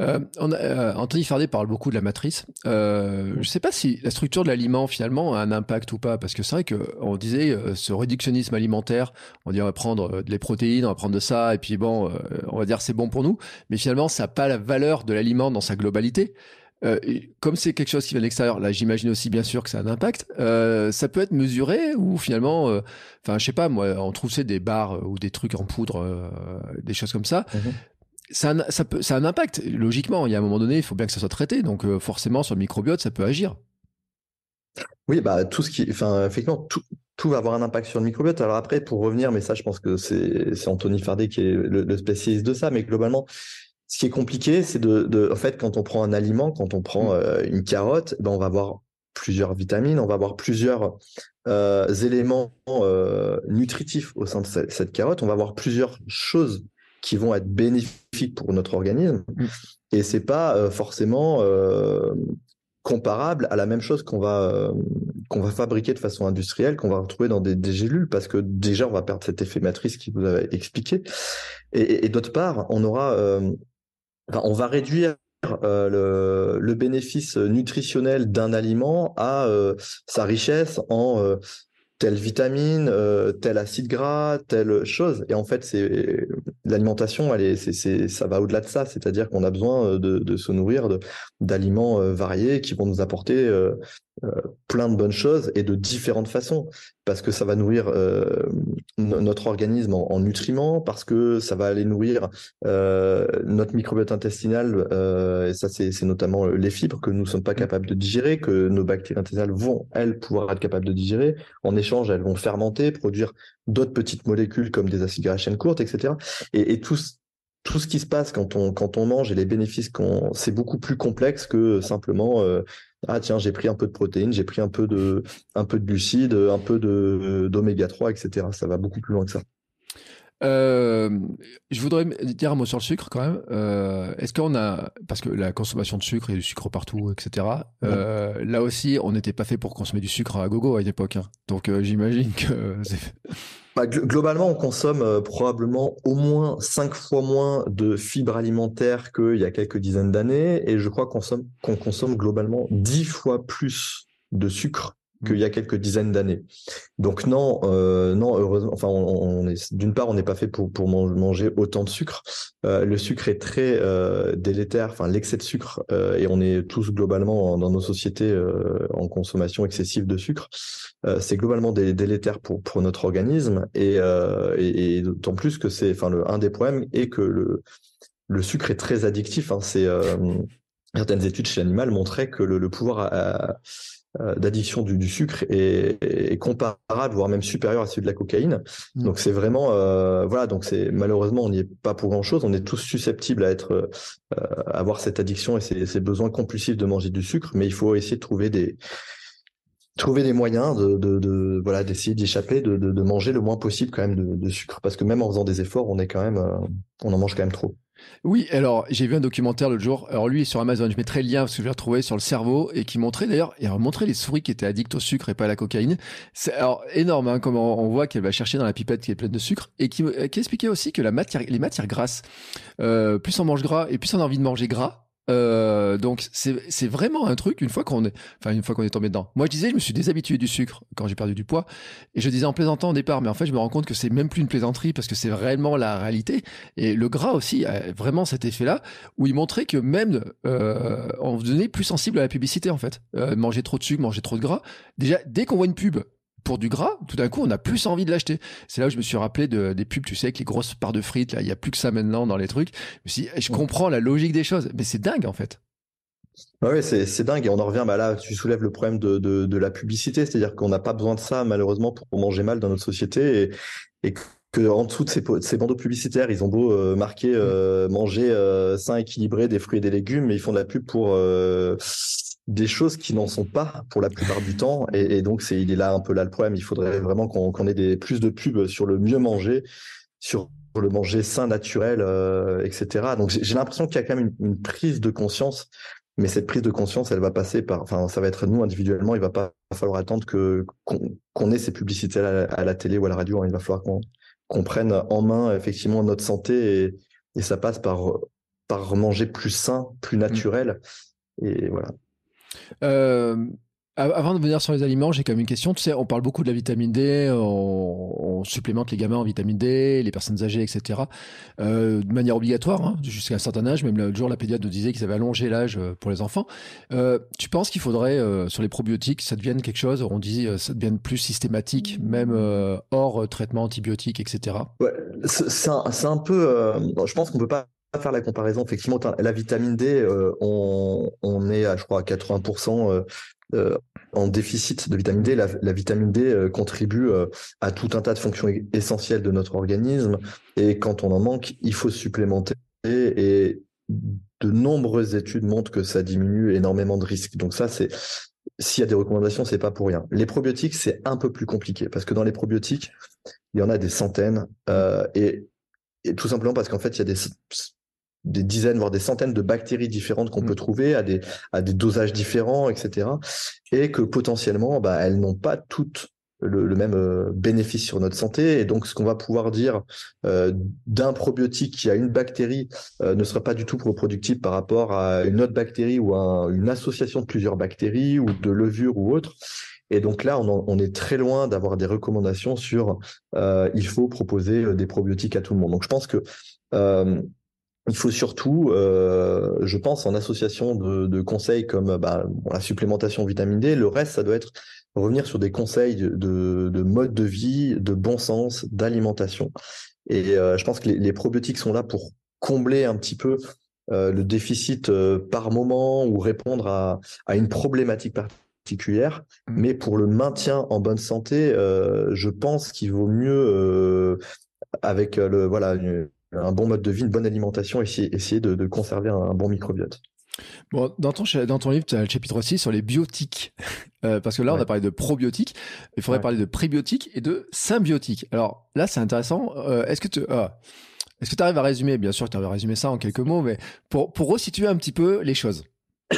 Euh, euh, Anthony Fardet parle beaucoup de la matrice. Euh, je ne sais pas si la structure de l'aliment finalement a un impact ou pas, parce que c'est vrai qu'on disait ce réductionnisme alimentaire, on dit on va prendre des protéines, on va prendre de ça, et puis bon, on va dire c'est bon pour nous, mais finalement ça n'a pas la valeur de l'aliment dans sa globalité. comme c'est quelque chose qui vient de l'extérieur, là j'imagine aussi bien sûr que ça a un impact. ça peut être mesuré ou finalement, enfin je sais pas moi, on trouve des barres ou des trucs en poudre, des choses comme ça. Mm-hmm ça, ça, peut, ça a un impact. Logiquement, il y a un moment donné, il faut bien que ça soit traité. Donc, euh, forcément, sur le microbiote, ça peut agir. Oui, bah, tout ce qui, enfin, effectivement, tout, tout va avoir un impact sur le microbiote. Alors après, pour revenir, mais ça, je pense que c'est Anthony Fardet qui est le, spécialiste de ça. Mais globalement, ce qui est compliqué, c'est de, de, en fait, quand on prend un aliment, quand on prend mm. euh, une carotte, ben, on va avoir plusieurs vitamines, on va avoir plusieurs euh, éléments nutritifs au sein de cette, cette, carotte, on va avoir plusieurs choses qui vont être bénéfiques pour notre organisme. Mm. Et c'est pas euh, forcément euh, comparable à la même chose qu'on va euh, qu'on va fabriquer de façon industrielle, qu'on va retrouver dans des, des, gélules, parce que déjà on va perdre cet effet matrice qui vous avait expliqué. Et, et, d'autre part, on aura, enfin, on va réduire le, le, bénéfice nutritionnel d'un aliment à sa richesse en telle vitamine, euh, tel acide gras, telle chose. Et en fait, c'est l'alimentation, elle est, ça va au-delà de ça. C'est-à-dire qu'on a besoin euh, de, de se nourrir d'aliments euh, variés qui vont nous apporter plein de bonnes choses et de différentes façons parce que ça va nourrir euh, notre organisme en, nutriments, parce que ça va aller nourrir euh, notre microbiote intestinal, euh, et ça c'est notamment les fibres que nous ne sommes pas capables de digérer, que nos bactéries intestinales vont, elles, pouvoir être capables de digérer. En échange, elles vont fermenter, produire d'autres petites molécules comme des acides gras à chaîne courte, etc. Et, et tout, tout ce qui se passe quand on, quand on mange et les bénéfices qu'on, c'est beaucoup plus complexe que simplement ah tiens j'ai pris un peu de protéines, j'ai pris un peu de un peu de glucides, un peu de d'oméga 3, etc. Ça va beaucoup plus loin que ça. Euh, je voudrais dire un mot sur le sucre quand même. Euh, est-ce qu'on a, parce que la consommation de sucre et du sucre partout, etc. Euh, là aussi, on n'était pas fait pour consommer du sucre à gogo à une époque. Hein. Donc j'imagine que bah, globalement, on consomme probablement au moins cinq fois moins de fibres alimentaires qu'il y a quelques dizaines d'années, et je crois qu'on consomme, qu'on consomme globalement dix fois plus de sucre qu'il y a quelques dizaines d'années. Donc non, euh, non, heureusement, enfin, on, est d'une part, on n'est pas fait pour pour manger autant de sucre. Euh, le sucre est très euh, délétère, enfin l'excès de sucre, et on est tous globalement dans nos sociétés en consommation excessive de sucre. C'est globalement délétère pour pour notre organisme, et et, et d'autant plus que c'est, enfin, le un des problèmes est que le le sucre est très addictif. Hein, c'est certaines études chez l'animal montraient que le, le pouvoir à, d'addiction du, sucre est, comparable, voire même supérieur à celui de la cocaïne. Mm. Donc c'est vraiment, euh, voilà, donc c'est malheureusement on n'y est pas pour grand chose. On est tous susceptibles à être, euh, avoir cette addiction et ces, besoins compulsifs de manger du sucre, mais il faut essayer de trouver des trouver des moyens de, de, voilà d'essayer d'échapper, de, de, manger le moins possible quand même de, sucre, parce que même en faisant des efforts, on est quand même, on en mange quand même trop. Oui, alors j'ai vu un documentaire l'autre jour. Alors lui sur Amazon. Je mettrai le lien parce que je l'ai retrouvé sur le cerveau et qui montrait d'ailleurs, montré les souris qui étaient addictes au sucre et pas à la cocaïne. C'est alors énorme, hein, comme on, voit qu'elle va chercher dans la pipette qui est pleine de sucre et qui, qui expliquait aussi que la matière, les matières grasses, euh, plus on mange gras et plus on a envie de manger gras, euh, donc c'est vraiment un truc une fois qu'on est enfin une fois qu'on est tombé dedans. Moi je disais je me suis déshabitué du sucre quand j'ai perdu du poids et je disais en plaisantant au départ mais en fait je me rends compte que c'est même plus une plaisanterie parce que c'est réellement la réalité et le gras aussi a vraiment cet effet là où il montrait que même euh, on devenait plus sensible à la publicité en fait. Euh, manger trop de sucre, manger trop de gras. Déjà dès qu'on voit une pub pour du gras, tout d'un coup, on a plus envie de l'acheter. C'est là où je me suis rappelé de, des pubs, tu sais, avec les grosses parts de frites, là, il y a plus que ça maintenant dans les trucs. Je me je comprends la logique des choses, mais c'est dingue, en fait. Oui, c'est dingue. Et on en revient, bah là, tu soulèves le problème de, de, de la publicité, c'est-à-dire qu'on n'a pas besoin de ça, malheureusement, pour manger mal dans notre société. Et, et que en dessous de ces, ces bandeaux publicitaires, ils ont beau euh, marquer euh, manger euh, sain, équilibré, des fruits et des légumes, mais ils font de la pub pour des choses qui n'en sont pas pour la plupart du temps. Et, donc, c'est, il est là un peu là le problème. Il faudrait vraiment qu'on ait des, plus de pubs sur le mieux manger, sur le manger sain, naturel, euh, etc. Donc, j'ai l'impression qu'il y a quand même une, prise de conscience. Mais cette prise de conscience, elle va passer par, enfin, ça va être nous individuellement. Il va pas falloir attendre que qu'on ait ces publicités à la, télé ou à la radio. Hein. Il va falloir qu'on qu'on prenne en main effectivement notre santé et, et ça passe par par manger plus sain, plus naturel. Et voilà. Euh, avant de venir sur les aliments, j'ai quand même une question. Tu sais, on parle beaucoup de la vitamine D, on, supplémente les gamins en vitamine D, les personnes âgées, etc. Euh, de manière obligatoire, hein, jusqu'à un certain âge. Même le jour, la pédiatre nous disait qu'ils avaient allongé l'âge euh, pour les enfants. tu penses qu'il faudrait, sur les probiotiques, ça devienne quelque chose, on dit, ça devienne plus systématique, même hors traitement antibiotique, etc. Ouais, c'est un, un, peu. je pense qu'on peut pas faire la comparaison. Effectivement, la vitamine D, euh, on, est à, je crois, à 80% euh, euh, en déficit de vitamine D. La, vitamine D contribue à tout un tas de fonctions essentielles de notre organisme. Et quand on en manque, il faut supplémenter. Et de nombreuses études montrent que ça diminue énormément de risques. Donc ça, c'est s'il y a des recommandations, c'est pas pour rien. Les probiotiques, c'est un peu plus compliqué parce que dans les probiotiques, il y en a des centaines et, tout simplement parce qu'en fait, il y a des des dizaines, voire des centaines de bactéries différentes qu'on peut mm. trouver à des, à des dosages différents, etc. Et que potentiellement, bah, elles n'ont pas toutes le, même euh, bénéfice sur notre santé. Et donc, ce qu'on va pouvoir dire euh, d'un probiotique qui a une bactérie euh, ne sera pas du tout reproductible par rapport à une autre bactérie ou à une association de plusieurs bactéries ou de levures ou autre. Et donc là, on, on est très loin d'avoir des recommandations sur il faut proposer des probiotiques à tout le monde. Donc, je pense que il faut surtout, euh, je pense, en association de, de conseils comme bah, la supplémentation vitamine D, le reste, ça doit être revenir sur des conseils de, de mode de vie, de bon sens, d'alimentation. Et euh, je pense que les, les, probiotiques sont là pour combler un petit peu euh, le déficit euh, par moment ou répondre à, à une problématique particulière. Mmh. Mais pour le maintien en bonne santé, euh, je pense qu'il vaut mieux avec le voilà un bon mode de vie, une bonne alimentation, essayer, essayer de, conserver un, bon microbiote. Bon, dans ton, dans ton livre, tu as le chapitre aussi sur les biotiques. Euh, parce que là, on a parlé de probiotiques. Il faudrait parler de prébiotiques et de symbiotiques. Alors là, c'est intéressant. Euh, est-ce que tu ah, est-ce que tu arrives à résumer? Bien sûr, tu arrives à résumer ça en quelques mots, mais pour, pour resituer un petit peu les choses. et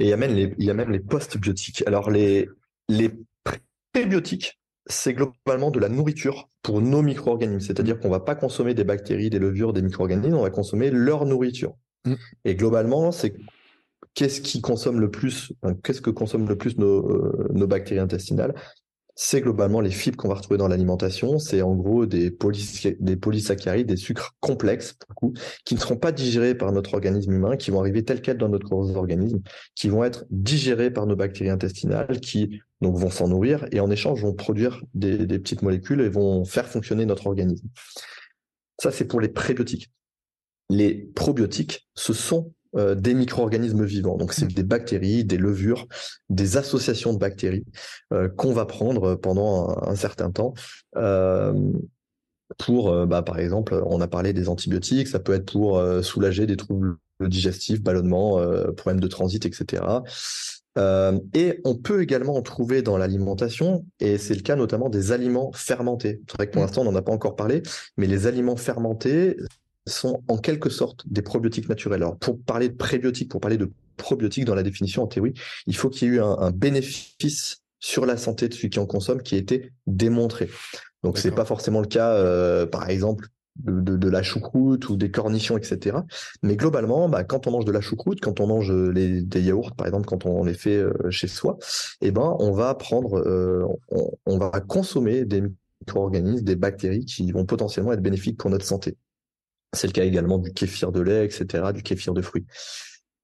il y a même les, il y a même les post-biotiques. Alors, les, les prébiotiques, c'est globalement de la nourriture pour nos micro-organismes. C'est-à-dire qu'on va pas consommer des bactéries, des levures, des micro-organismes, on va consommer leur nourriture. Mm. Et globalement, c'est qu'est-ce qui consomme le plus, qu'est-ce que consomment le plus nos, euh, nos bactéries intestinales? C'est globalement les fibres qu'on va retrouver dans l'alimentation. C'est en gros des, des polysaccharides, des sucres complexes, qui ne seront pas digérés par notre organisme humain, qui vont arriver tels quels dans notre organisme, qui vont être digérés par nos bactéries intestinales, qui donc vont s'en nourrir et en échange vont produire des, des petites molécules et vont faire fonctionner notre organisme. Ça, c'est pour les prébiotiques. Les probiotiques, ce sont euh, des micro-organismes vivants. Donc c'est mm. des bactéries, des levures, des associations de bactéries euh, qu'on va prendre pendant un, certain temps. Euh, pour, bah, par exemple, on a parlé des antibiotiques, ça peut être pour soulager des troubles digestifs, ballonnements, problèmes de transit, etc. Euh, et on peut également en trouver dans l'alimentation, et c'est le cas notamment des aliments fermentés. C'est vrai que pour mmh. l'instant, on n'en a pas encore parlé, mais les aliments fermentés sont en quelque sorte des probiotiques naturels. Alors, pour parler de prébiotiques, pour parler de probiotiques dans la définition en théorie, il faut qu'il y ait eu un, bénéfice sur la santé de celui qui en consomme qui a été démontré. Donc, c'est pas forcément le cas, euh, par exemple, de, la choucroute ou des cornichons, etc. Mais globalement, bah, quand on mange de la choucroute, quand on mange les, des yaourts, par exemple, quand on les fait euh, chez soi, eh ben, on va prendre, euh, on, va consommer des micro-organismes, des bactéries qui vont potentiellement être bénéfiques pour notre santé. C'est le cas également du kéfir de lait, etc., du kéfir de fruits.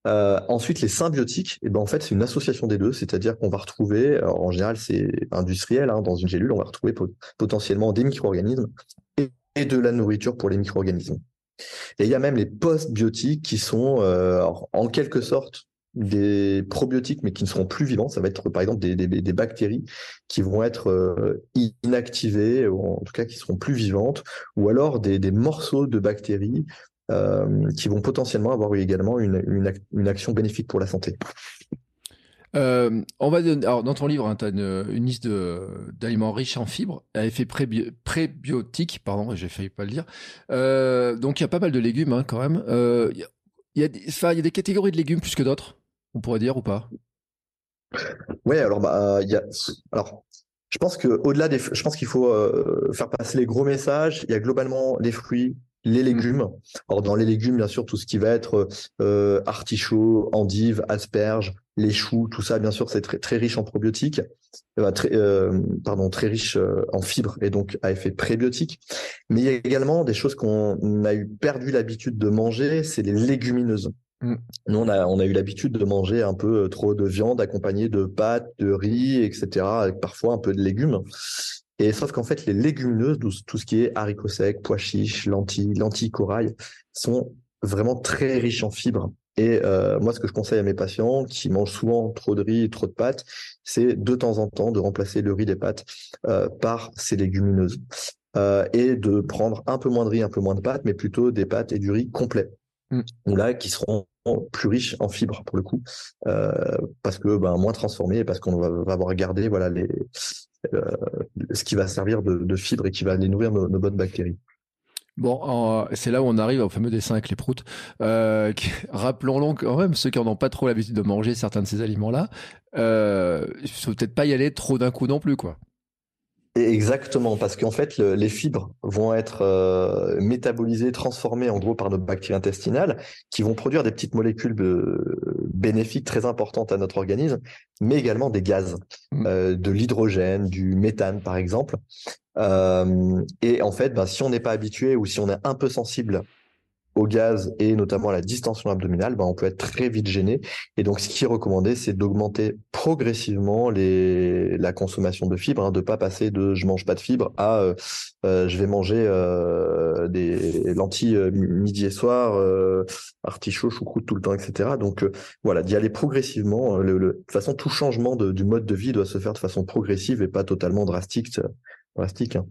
Euh, ensuite, les symbiotiques, eh ben, en fait, c'est une association des deux, c'est-à-dire qu'on va retrouver, en général, c'est industriel, hein, dans une gélule, on va retrouver potentiellement des micro-organismes et de la nourriture pour les micro-organismes. Et il y a même les post-biotiques qui sont euh, en quelque sorte des probiotiques mais qui ne seront plus vivants. Ça va être par exemple des, des, bactéries qui vont être euh, inactivées ou en tout cas qui seront plus vivantes ou alors des, des morceaux de bactéries euh, qui vont potentiellement avoir également une, une, une action bénéfique pour la santé. Euh, on va alors dans ton livre, hein, tu as une, liste d'aliments riches en fibres, à effet prébiotique, pardon, j'ai failli pas le dire. Donc il y a pas mal de légumes hein, quand même. Il y, a des catégories de légumes plus que d'autres, on pourrait dire ou pas? Ouais, alors bah il y a alors je pense que au-delà des je pense qu'il faut faire passer les gros messages, il y a globalement les fruits, les légumes. Alors dans les légumes, bien sûr, tout ce qui va être euh, artichaut, endive, asperges, les choux, tout ça, bien sûr, c'est très, très riche en probiotiques, euh, très, euh, pardon, très riche euh, en fibres et donc à effet prébiotique. Mais il y a également des choses qu'on a eu perdu l'habitude de manger, c'est les légumineuses. Mm. Nous, on a, on a eu l'habitude de manger un peu trop de viande accompagnée de pâtes, de riz, etc., avec parfois un peu de légumes. Et sauf qu'en fait, les légumineuses, tout ce qui est haricots secs, pois chiches, lentilles, lentilles corail, sont vraiment très riches en fibres. Et euh, moi, ce que je conseille à mes patients qui mangent souvent trop de riz trop de pâtes, c'est de temps en temps de remplacer le riz des pâtes euh, par ces légumineuses. Euh, et de prendre un peu moins de riz, un peu moins de pâtes, mais plutôt des pâtes et du riz complet. Mm. Là, qui seront plus riches en fibres pour le coup, parce que ben, moins transformés, parce qu'on va, va, avoir gardé voilà les, euh, ce qui va servir de, de, fibre et qui va aller nourrir nos, bonnes bactéries. Bon, c'est là où on arrive au fameux dessin avec les proutes. Euh, Rappelons-le quand même, ceux qui n'en ont pas trop l'habitude de manger certains de ces aliments-là, euh, il faut peut-être pas y aller trop d'un coup non plus, quoi. Exactement, parce qu'en fait, les fibres vont être euh, métabolisées, transformées en gros par nos bactéries intestinales, qui vont produire des petites molécules bénéfiques très importantes à notre organisme, mais également des gaz, mmh. euh, de l'hydrogène, du méthane par exemple. Euh, et en fait, ben, si on n'est pas habitué ou si on est un peu sensible au gaz et notamment à la distension abdominale, ben, on peut être très vite gêné. Et donc, ce qui est recommandé, c'est d'augmenter progressivement les, la consommation de fibres, hein, de pas passer de je mange pas de fibres à euh, euh, je vais manger euh, des lentilles midi et soir, artichaut, choucroute tout le temps, etc. Donc voilà, d'y aller progressivement. Le, de toute façon, tout changement de, du mode de vie doit se faire de façon progressive et pas totalement drastique. drastique hein.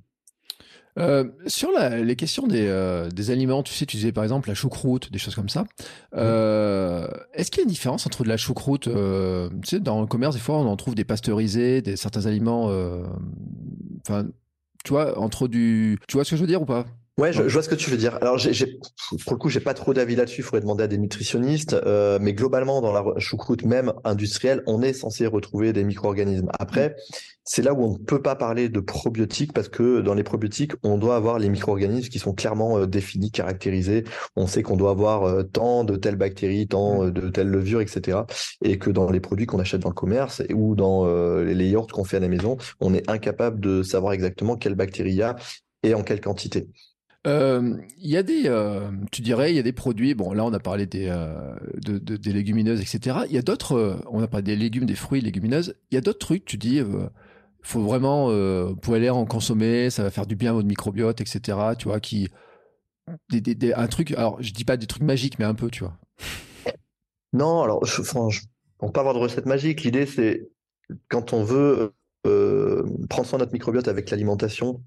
Euh, sur les questions euh, des, aliments, tu sais, tu disais par exemple la choucroute, des choses comme ça. Euh, est-ce qu'il y a une différence entre de la choucroute Tu sais, dans le commerce, des fois, on en trouve des pasteurisés, des certains aliments. Enfin, tu vois, entre du. Tu vois ce que je veux dire ou pas? Ouais, je, vois ce que tu veux dire. Alors, pour le coup, j'ai pas trop d'avis là-dessus. Il faudrait demander à des nutritionnistes. Euh, mais globalement, dans la choucroute même industrielle, on est censé retrouver des micro-organismes. Après, c'est là où on ne peut pas parler de probiotiques parce que dans les probiotiques, on doit avoir les micro-organismes qui sont clairement euh, définis, caractérisés. On sait qu'on doit avoir euh, tant de telles bactéries, tant de telles levures, etc. Et que dans les produits qu'on achète dans le commerce ou dans les yaourts qu'on fait à la maison, on est incapable de savoir exactement quelle bactérie il y a et en quelle quantité. Euh, il y a des, euh, tu dirais, il y a des produits. Bon, là, on a parlé des, euh, de, des légumineuses, etc. Il y a d'autres. on a parlé des légumes, des fruits, légumineuses. Il y a d'autres trucs. Tu dis, faut vraiment, pouvez aller en consommer. Ça va faire du bien à votre microbiote, etc. Tu vois, qui, un truc. Alors, je dis pas des trucs magiques, mais un peu, tu vois. Non, alors, je, on peut pas avoir de recette magique. L'idée, c'est quand on veut prendre soin de notre microbiote avec l'alimentation,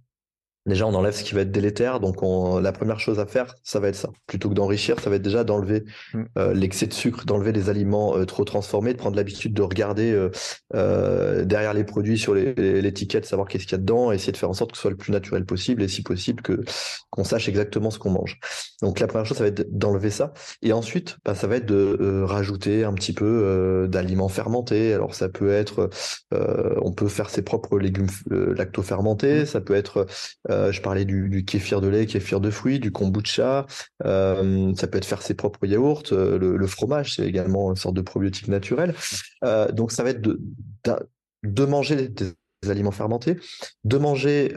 Déjà, on enlève ce qui va être délétère. Donc, on, la première chose à faire, ça va être ça. Plutôt que d'enrichir, ça va être déjà d'enlever mm. euh, l'excès de sucre, d'enlever les aliments euh, trop transformés, de prendre l'habitude de regarder euh, euh derrière les produits sur l'étiquette, savoir qu'est-ce qu'il y a dedans, essayer de faire en sorte que ce soit le plus naturel possible et si possible que qu'on sache exactement ce qu'on mange. Donc, la première chose, ça va être d'enlever ça. Et ensuite, bah, ça va être de rajouter un petit peu d'aliments fermentés. Alors, ça peut être, on peut faire ses propres légumes lacto-fermentés. Mm. Ça peut être euh, je parlais du, kéfir de lait, kéfir de fruits, du kombucha. Euh, ça peut être faire ses propres yaourts. Euh, le, fromage, c'est également une sorte de probiotique naturel. donc ça va être de, de, manger des, aliments fermentés, de manger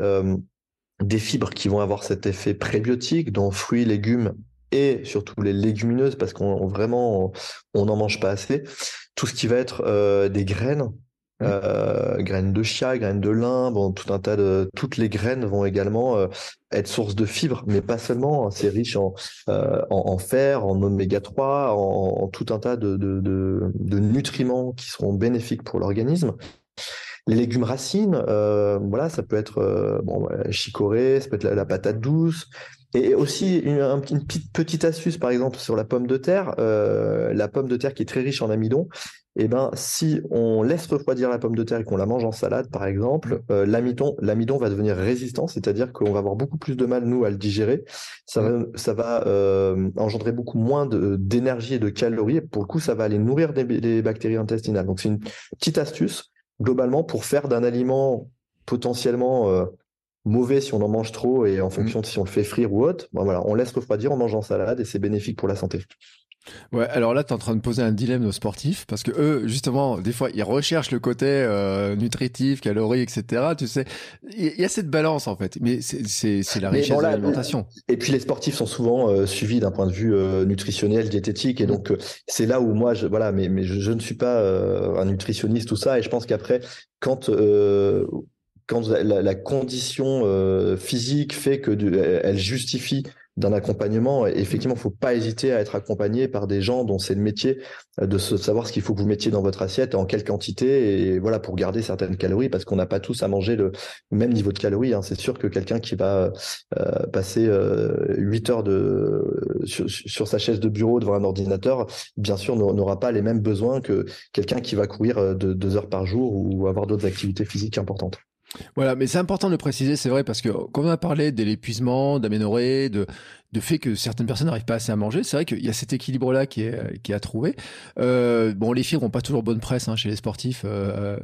des fibres qui vont avoir cet effet prébiotique, dont fruits, légumes et surtout les légumineuses, parce qu'on vraiment on n'en mange pas assez. Tout ce qui va être des graines, Euh, graines de chia, graines de lin, bon, tout un tas de, toutes les graines vont également euh, être source de fibres, mais pas seulement. Hein, c'est riche en, euh, en, fer, en oméga 3, en, tout un tas de, nutriments qui seront bénéfiques pour l'organisme. Les légumes racines, voilà, ça peut être bon, chicorée, ça peut être la, patate douce, et aussi une, petite, astuce, par exemple, sur la pomme de terre, la pomme de terre qui est très riche en amidon, eh ben, si on laisse refroidir la pomme de terre et qu'on la mange en salade, par exemple, mmh. euh, l'amidon, l'amidon va devenir résistant, c'est-à-dire qu'on va avoir beaucoup plus de mal, nous, à le digérer. Ça va, ça va euh, engendrer beaucoup moins d'énergie et de calories. Et pour le coup, ça va aller nourrir des, bactéries intestinales. Donc, c'est une petite astuce, globalement, pour faire d'un aliment potentiellement euh, mauvais si on en mange trop et en mmh. fonction de si on le fait frire ou autre, ben voilà, on laisse refroidir, on mange en salade et c'est bénéfique pour la santé. Ouais, alors là, tu es en train de poser un dilemme aux sportifs parce que eux, justement, des fois, ils recherchent le côté euh, nutritif, calories, etc. Tu sais, il y, a cette balance en fait, mais c'est la richesse de l'alimentation. Et puis les sportifs sont souvent euh, suivis d'un point de vue euh, nutritionnel, diététique, et donc c'est là où moi, je, voilà, mais, mais je, ne suis pas un nutritionniste, tout ça, et je pense qu'après, quand quand la, la condition physique fait que elle justifie d'un accompagnement. effectivement, il faut pas hésiter à être accompagné par des gens dont c'est le métier euh, de savoir ce qu'il faut que vous mettiez dans votre assiette, en quelle quantité, et voilà pour garder certaines calories, parce qu'on n'a pas tous à manger le même niveau de calories. Hein. C'est sûr que quelqu'un qui va euh, passer euh, 8 heures de sur, sa chaise de bureau devant un ordinateur, bien sûr, n'aura pas les mêmes besoins que quelqu'un qui va courir euh, de deux heures par jour ou avoir d'autres activités physiques importantes. Voilà, mais c'est important de le préciser, c'est vrai, parce que comme on a parlé de l'épuisement, d'aménorrhée, de, de fait que certaines personnes n'arrivent pas assez à manger, c'est vrai qu'il y a cet équilibre-là qui est, qui est à trouver. Euh, bon, les fibres n'ont pas toujours bonne presse hein, chez les sportifs. Euh,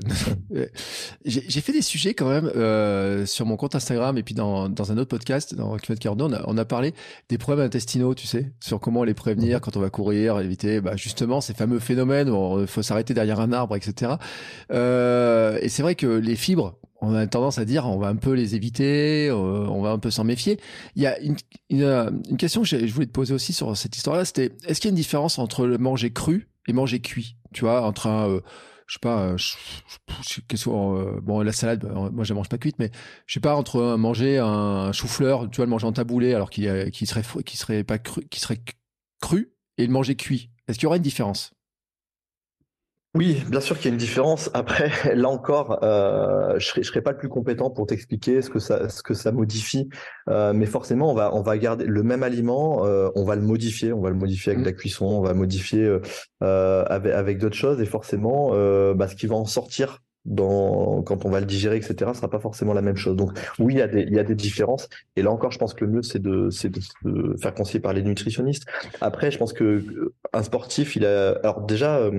euh J'ai fait des sujets quand même euh, sur mon compte Instagram et puis dans, dans un autre podcast, dans Kilomètre Cardo, on a, on a parlé des problèmes intestinaux, tu sais, sur comment les prévenir quand on va courir, éviter bah, justement ces fameux phénomènes où il faut s'arrêter derrière un arbre, etc. Euh, et c'est vrai que les fibres, on a tendance à dire on va un peu les éviter, euh, on va un peu s'en méfier. Il y a une, une, une question que je voulais te poser aussi sur cette histoire-là, c'était est-ce qu'il y a une différence entre le manger cru et manger cuit? Tu vois, entre un, euh, je sais pas, qu'est-ce euh, bon la salade, bah, moi je mange pas cuite, mais je sais pas entre manger un chou-fleur, tu vois, le manger en taboulé alors qu'il qui serait qui serait pas cru, qui serait cru et le manger cuit. Est-ce qu'il y aura une différence? Oui, bien sûr qu'il y a une différence. Après, là encore, euh, je serai, serai pas le plus compétent pour t'expliquer ce que ça, ce que ça modifie. Euh, mais forcément, on va, on va garder le même aliment, euh, on va le modifier, on va le modifier avec mmh. la cuisson, on va modifier avec, avec d'autres choses, et forcément, bah, ce qui va en sortir dans, quand on va le digérer, etc., sera pas forcément la même chose. Donc oui, il y a des, il y a des différences. Et là encore, je pense que le mieux, c'est de, c'est de, faire conseiller par les nutritionnistes. Après, je pense que un sportif, il a, alors déjà,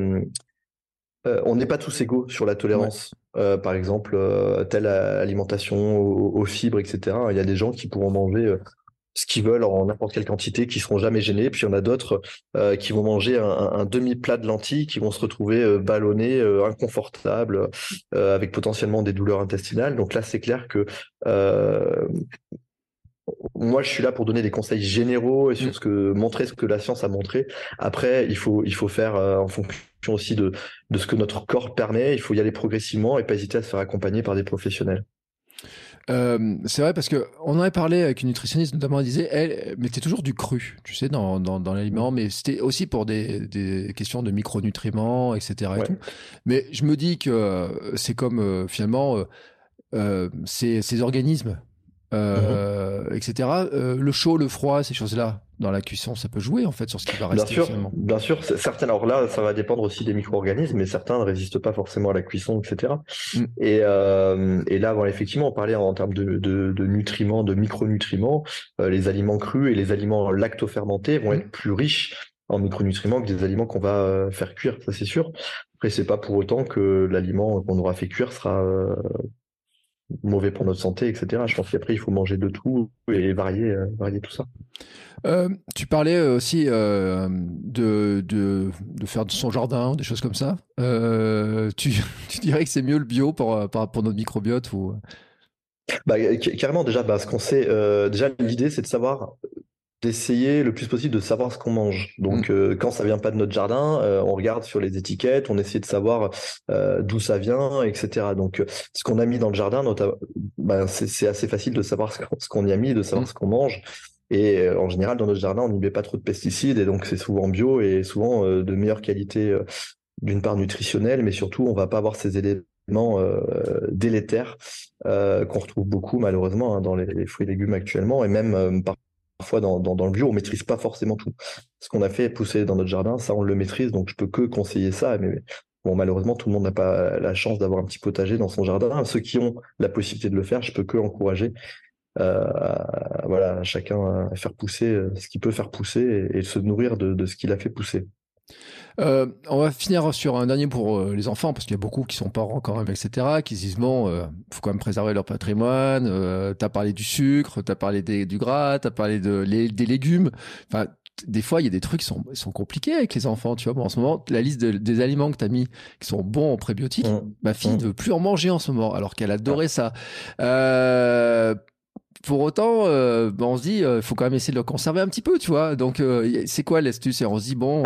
euh, on n'est pas tous égaux sur la tolérance. Euh, par exemple, euh, telle alimentation aux, fibres, etc. Il y a des gens qui pourront manger ce qu'ils veulent en n'importe quelle quantité, qui seront jamais gênés. Puis il y en a d'autres qui vont manger un, demi-plat de lentilles, qui vont se retrouver ballonnés, inconfortables, avec potentiellement des douleurs intestinales. Donc là, c'est clair que moi, je suis là pour donner des conseils généraux et sur mm. ce que montrer ce que la science a montré. Après, il faut il faut faire en fonction aussi de, de ce que notre corps permet. Il faut y aller progressivement et pas hésiter à se faire accompagner par des professionnels. Euh, c'est vrai parce que on en avait parlé avec une nutritionniste notamment elle disait elle mettait toujours du cru tu sais dans, dans, dans l'aliment mais c'était aussi pour des, des questions de micronutriments etc mais je me dis que c'est comme euh, finalement euh, ces, ces organismes euh, etc. Euh, le chaud, le froid, ces choses-là, dans la cuisson, ça peut jouer en fait sur ce qui va rester. Bien sûr, bien sûr. Certains, alors là, ça va dépendre aussi des micro-organismes, mais certains ne résistent pas forcément à la cuisson, etc. Mm. Et, euh, et là, bon, effectivement, on parlait en, termes de, de, de, nutriments, de micronutriments. Euh, les aliments crus et les aliments lactofermentés vont mm. être plus riches en micronutriments que des aliments qu'on va euh, faire cuire, ça c'est sûr. Après, c'est pas pour autant que l'aliment qu'on aura fait cuire sera mauvais pour notre santé, etc. Je pense qu'après, il faut manger de tout et varier, euh, varier tout ça. Euh, tu parlais aussi euh, de, de, de, faire de son jardin, des choses comme ça. Tu, tu, dirais que c'est mieux le bio pour, pour notre microbiote ou... Bah, carrément, déjà, bah, ce qu'on sait, déjà, l'idée, c'est de savoir d'essayer le plus possible de savoir ce qu'on mange. Donc mm. euh, quand ça vient pas de notre jardin, euh, on regarde sur les étiquettes, on essaie de savoir euh, d'où ça vient, etc. Donc ce qu'on a mis dans le jardin, ben, c'est assez facile de savoir ce qu'on y a mis, de savoir mm. ce qu'on mange. Et en général, dans notre jardin, on n'y met pas trop de pesticides et donc c'est souvent bio et souvent de meilleure qualité, d'une part nutritionnelle, mais surtout on va pas avoir ces éléments délétères qu'on retrouve beaucoup malheureusement hein, dans les, les, fruits et légumes actuellement et même par parfois dans, le bio, on maîtrise pas forcément tout. Ce qu'on a fait pousser dans notre jardin, ça, on le maîtrise, donc je peux que conseiller ça. Mais bon, malheureusement, tout le monde n'a pas la chance d'avoir un petit potager dans son jardin. Ceux qui ont la possibilité de le faire, je peux que encourager. Euh, voilà, chacun à faire pousser euh, ce qu'il peut faire pousser et, se nourrir de ce qu'il a fait pousser. Euh, on va finir sur un dernier pour euh, les enfants, parce qu'il y a beaucoup qui sont parents quand même, etc., qui se disent, bon, euh, faut quand même préserver leur patrimoine, euh, t'as parlé du sucre, t'as parlé du gras, t'as parlé de, des légumes, enfin, des fois, il y a des trucs qui sont, sont compliqués avec les enfants, tu vois. Bon, en ce moment, la liste des aliments que tu as mis qui sont bons en prébiotiques, mmh. ma fille ne mmh. veut plus en manger en ce moment, alors qu'elle adorait ça. Euh, pour autant, euh, ben, on se dit, il faut quand même essayer de le conserver un petit peu, tu vois. Donc, c'est quoi l'astuce? Et on se dit, bon,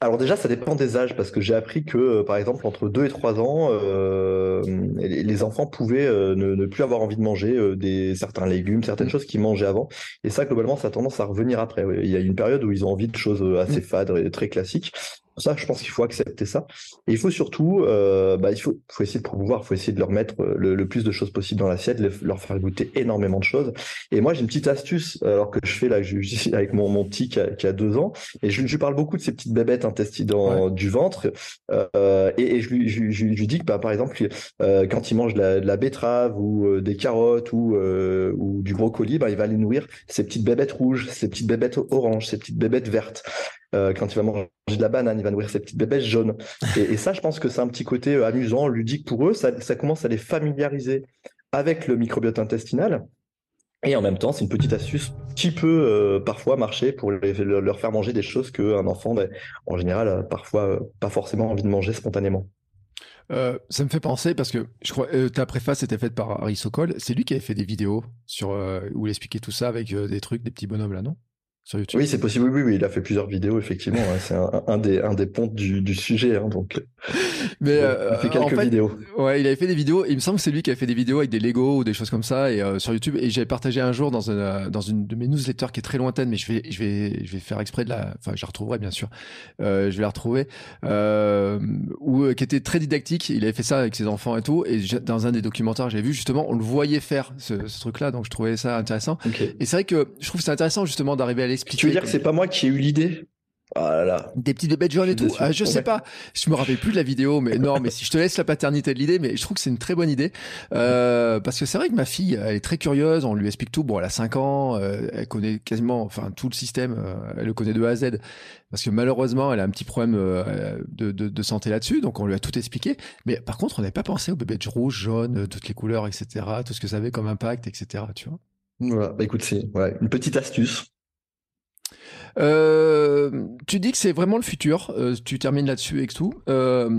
alors déjà, ça dépend des âges, parce que j'ai appris que, euh, par exemple, entre 2 et 3 ans, euh, les enfants pouvaient euh, ne, plus avoir envie de manger des, certains légumes, certaines choses qu'ils mangeaient avant. Et ça, globalement, ça a tendance à revenir après. Il y a une période où ils ont envie de choses assez mmh. fades et très classiques. Ça, je pense qu'il faut accepter ça. Et il faut surtout, euh, bah, il faut, faut essayer de promouvoir, il faut essayer de leur mettre euh, le, plus de choses possible dans l'assiette, leur faire goûter énormément de choses. Et moi, j'ai une petite astuce, alors que je fais là, je, avec mon, mon petit qui a, qui a, deux ans, et je, je parle beaucoup de ces petites bébêtes intestines du ventre, euh, et, et, je, lui, je, je, lui dis que, bah, par exemple, euh, quand il mange de la, de la betterave ou des carottes ou, ou du brocoli, bah, il va aller nourrir ces petites bébêtes rouges, ces petites bébêtes oranges, ces petites bébêtes vertes. Quand il va manger de la banane, va nourrir ses petites bébêtes jaunes. Et, ça, je pense que c'est un petit côté euh, amusant, ludique pour eux. Ça, commence à les familiariser avec le microbiote intestinal. Et en même temps, c'est une petite astuce qui peut euh, parfois marcher pour leur faire manger des choses qu'un enfant, ben, en général, parfois pas forcément envie de manger spontanément. ça me fait penser parce que je crois ta préface était faite par Harry Sokol. C'est lui qui avait fait des vidéos sur où il expliquait tout ça avec des trucs, des petits bonhommes là, non? Oui, c'est possible. Oui, oui, il a fait plusieurs vidéos, effectivement. c'est un, des, un des ponts du, sujet. Hein, donc, mais euh, il fait quelques vidéos. Ouais, il avait fait des vidéos. il me semble que c'est lui qui a fait des vidéos avec des Lego ou des choses comme ça et euh, sur YouTube. Et j'ai partagé un jour dans une euh, dans une de mes newsletters qui est très lointaine, mais je vais je vais je vais faire exprès de la. Enfin, je la retrouverai bien sûr. je vais la retrouver. ou qui était très didactique. Il avait fait ça avec ses enfants et tout. Et dans un des documentaires, j'ai vu justement, on le voyait faire ce, truc-là. Donc je trouvais ça intéressant. Et c'est vrai que je trouve c'est intéressant justement d'arriver à tu veux dire que c'est pas moi qui ai eu l'idée? Ah là Des petites bébêtes jaunes et tout. Ah, je sais pas. Je me rappelle plus de la vidéo, mais non, mais si je te laisse la paternité de l'idée, mais je trouve que c'est une très bonne idée. Euh, parce que c'est vrai que ma fille, elle est très curieuse, on lui explique tout. Bon, elle a 5 ans, euh, elle connaît quasiment, enfin, tout le système, euh, elle le connaît de A à Z. Parce que malheureusement, elle a un petit problème euh, de, de, de, santé là-dessus, donc on lui a tout expliqué. Mais par contre, on n'avait pas pensé aux bébêtes rouges, jaunes, toutes les couleurs, etc., tout ce que ça avait comme impact, etc., tu vois. Voilà, bah écoute, c'est ouais, une petite astuce. Euh, tu dis que c'est vraiment le futur. Euh, tu termines là-dessus et tout. Euh,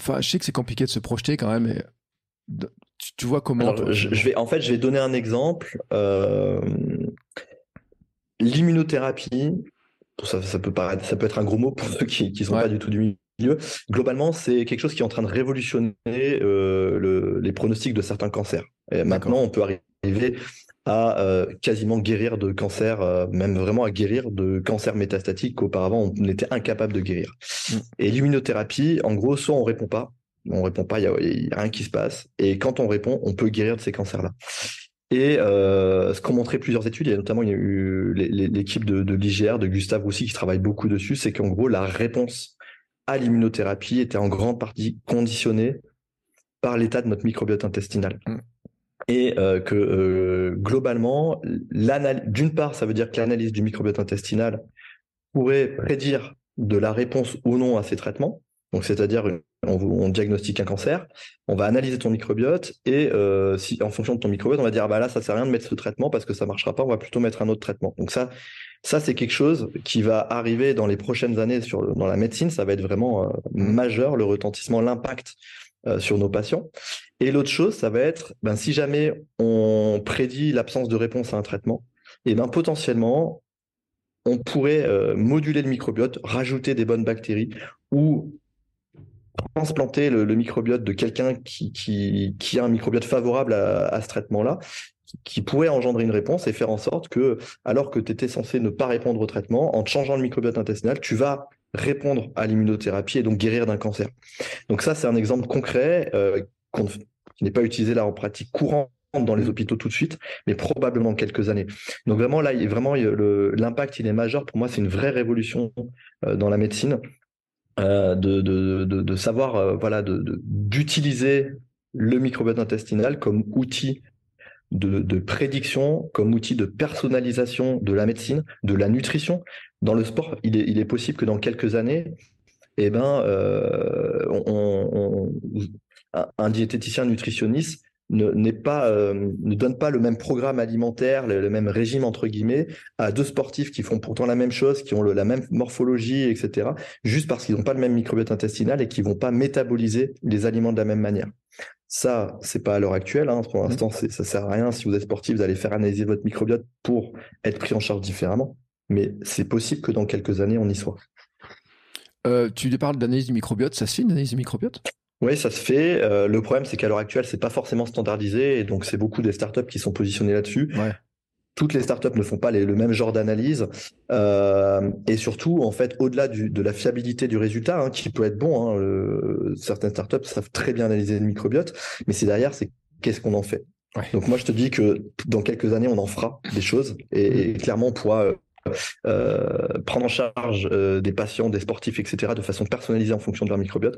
enfin, je sais que c'est compliqué de se projeter quand même. Tu, vois comment je, vais, En fait, je vais donner un exemple. L'immunothérapie, ça, ça, peut paraître, ça peut être un gros mot pour ceux qui ne sont pas du tout du milieu. Globalement, c'est quelque chose qui est en train de révolutionner le, les pronostics de certains cancers. Et maintenant, on peut arriver à euh, quasiment guérir de cancer, euh, même vraiment à guérir de cancer métastatique qu'auparavant on était incapable de guérir. Mm. Et l'immunothérapie, en gros, soit on répond pas, on répond pas, il y, a rien qui se passe, et quand on répond, on peut guérir de ces cancers-là. Et euh, ce qu'ont montré plusieurs études, et notamment il y a eu l'équipe de, de l'IGR, de Gustave Roussy, qui travaille beaucoup dessus, c'est qu'en gros, la réponse à l'immunothérapie était en grande partie conditionnée par l'état de notre microbiote intestinal. Mm. Et euh, que euh, globalement, d'une part, ça veut dire que l'analyse du microbiote intestinal pourrait prédire de la réponse ou non à ces traitements. Donc, c'est-à-dire, on, diagnostique un cancer, on va analyser ton microbiote et euh, si, en fonction de ton microbiote, on va dire ah bah là, ça sert à rien de mettre ce traitement parce que ça marchera pas, on va plutôt mettre un autre traitement. Donc ça, ça c'est quelque chose qui va arriver dans les prochaines années sur dans la médecine, ça va être vraiment majeur le retentissement, l'impact euh, sur nos patients. Et l'autre chose, ça va être, ben, si jamais on prédit l'absence de réponse à un traitement, et ben, potentiellement, on pourrait euh, moduler le microbiote, rajouter des bonnes bactéries ou transplanter le, microbiote de quelqu'un qui, qui, a un microbiote favorable à, ce traitement-là, qui pourrait engendrer une réponse et faire en sorte que, alors que tu étais censé ne pas répondre au traitement, en changeant le microbiote intestinal, tu vas répondre à l'immunothérapie et donc guérir d'un cancer. Donc ça, c'est un exemple concret euh, qui n'est pas utilisé là en pratique courante dans les hôpitaux tout de suite, mais probablement quelques années. Donc vraiment là, vraiment l'impact il est majeur. Pour moi, c'est une vraie révolution euh, dans la médecine euh, de, de, de, savoir voilà d'utiliser le microbiote intestinal comme outil de, prédiction comme outil de personnalisation de la médecine, de la nutrition. Dans le sport, il est, possible que dans quelques années, eh ben, euh, un diététicien nutritionniste euh, ne donne pas le même programme alimentaire, le, même régime entre guillemets, à deux sportifs qui font pourtant la même chose, qui ont la même morphologie, etc., juste parce qu'ils n'ont pas le même microbiote intestinal et qui vont pas métaboliser les aliments de la même manière. Ça, c'est pas à l'heure actuelle. Hein. Pour mmh. l'instant, ça sert à rien. Si vous êtes sportif, vous allez faire analyser votre microbiote pour être pris en charge différemment. Mais c'est possible que dans quelques années, on y soit. Euh, tu parles d'analyse du microbiote. Ça se fait une analyse du microbiote? Oui, ça se fait. Euh, le problème, c'est qu'à l'heure actuelle, c'est pas forcément standardisé. Et donc, c'est beaucoup des startups qui sont positionnés là-dessus. Ouais toutes les startups ne font pas le même genre d'analyse. Euh, et surtout, en fait, au-delà de la fiabilité du résultat, hein, qui peut être bon, hein, certaines startups savent très bien analyser le microbiote, mais c'est derrière, c'est qu'est-ce qu'on en fait. Donc moi, je te dis que dans quelques années, on en fera des choses et, clairement, on pourra euh, euh, prendre en charge des patients, des sportifs, etc., de façon personnalisée en fonction de leur microbiote.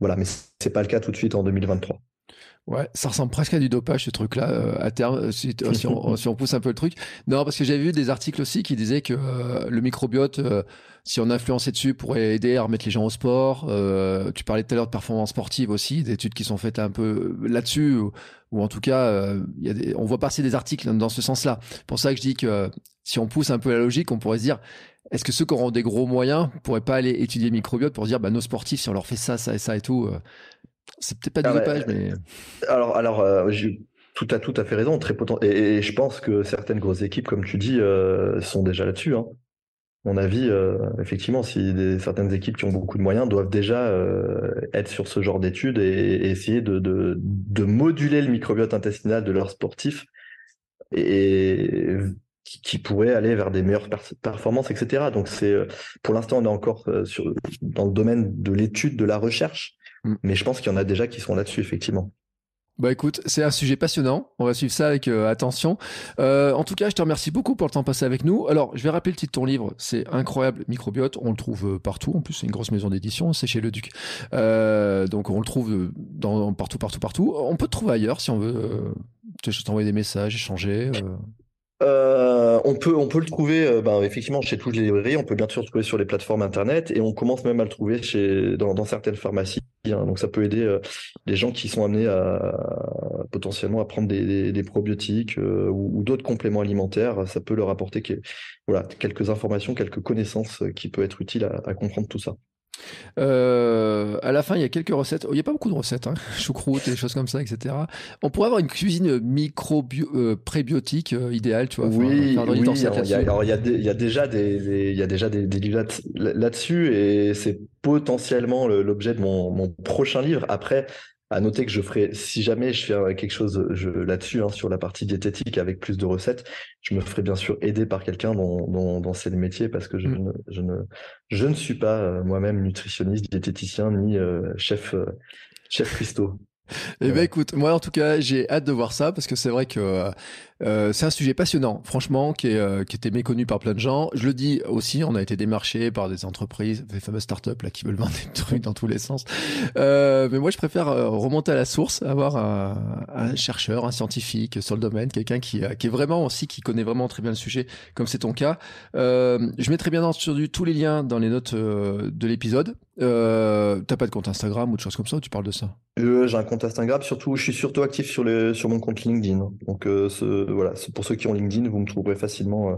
Voilà, mais c'est pas le cas tout de suite en 2023. Ouais, ça ressemble presque à du dopage ce truc-là euh, à terme euh, si, on, pousse un peu le truc. Non, parce que j'ai vu des articles aussi qui disaient que euh, le microbiote, si on influençait dessus, pourrait aider à remettre les gens au sport. tu parlais tout à l'heure de performance sportive aussi, d'études qui sont faites un peu là-dessus, ou, en tout cas, y a des, on voit passer des articles dans ce sens-là. Pour ça que je dis que si on pousse un peu la logique, on pourrait se dire. Est-ce que ceux qui auront des gros moyens pourraient pas aller étudier le microbiote pour dire bah, nos sportifs si on leur fait ça ça et ça et tout c'est peut-être pas du ah dopage, mais. Alors, alors euh, tout à tout à fait raison, très potent. Et, je pense que certaines grosses équipes, comme tu dis, euh, sont déjà là-dessus. Hein. Mon avis, euh, effectivement, si certaines équipes qui ont beaucoup de moyens doivent déjà être sur ce genre d'études et, essayer de, de, moduler le microbiote intestinal de leurs sportifs et, qui, pourraient aller vers des meilleures performances, etc. Donc c'est pour l'instant on est encore sur, dans le domaine de l'étude, de la recherche. Mm. Mais je pense qu'il y en a déjà qui sont là-dessus, effectivement. Bah écoute, c'est un sujet passionnant. On va suivre ça avec euh, attention. Euh, en tout cas, je te remercie beaucoup pour le temps passé avec nous. Alors, je vais rappeler le titre de ton livre. C'est incroyable microbiote. On le trouve euh, partout. En plus, c'est une grosse maison d'édition. C'est chez Le Duc. donc, on le trouve dans, partout, partout, partout. On peut te trouver ailleurs si on veut. je t'envoyer des messages, échanger. Euh, on peut on peut le trouver euh, ben, effectivement chez toutes les librairies. On peut bien sûr le trouver sur les plateformes internet et on commence même à le trouver dans, certaines pharmacies. Hein. donc ça peut aider euh, les gens qui sont amenés à, potentiellement à prendre des, probiotiques ou, d'autres compléments alimentaires. Ça peut leur apporter voilà quelques informations, quelques connaissances qui peuvent être utiles à comprendre tout ça. Euh, à la fin, il y a quelques recettes. il n'y a pas beaucoup de recettes, hein. choucroute et des choses comme ça, etc. On pourrait avoir une cuisine micro euh, prébiotique euh, idéale, tu vois. Oui, oui il y, a, déjà des, y a déjà des, livres là-dessus et c'est potentiellement l'objet de mon, mon, prochain livre. Après, à noter que je ferai, si jamais je fais quelque chose là-dessus, hein, sur la partie diététique avec plus de recettes, je me ferai bien sûr aider par quelqu'un dont, dont, dont c'est le métier parce que je, mm. ne, je, ne, je ne suis pas euh, moi-même nutritionniste, diététicien ni euh, chef, euh, chef cuistot. Eh ben écoute, moi en tout cas, j'ai hâte de voir ça parce que c'est vrai que euh, c'est un sujet passionnant, franchement, qui, est, euh, qui était méconnu par plein de gens. Je le dis aussi, on a été démarché par des entreprises, des fameuses startups là qui veulent vendre des trucs dans tous les sens. Euh, mais moi, je préfère remonter à la source, avoir un, chercheur, un scientifique sur le domaine, quelqu'un qui, qui est vraiment aussi qui connaît vraiment très bien le sujet, comme c'est ton cas. Je mettrai bien entendu tous les liens dans les notes de l'épisode. Euh, T'as pas de compte Instagram ou de choses comme ça ou tu parles de ça? Euh, J'ai un compte Instagram, surtout, je suis surtout actif sur, le, sur mon compte LinkedIn. Donc ce, voilà, pour ceux qui ont LinkedIn, vous me trouverez facilement euh,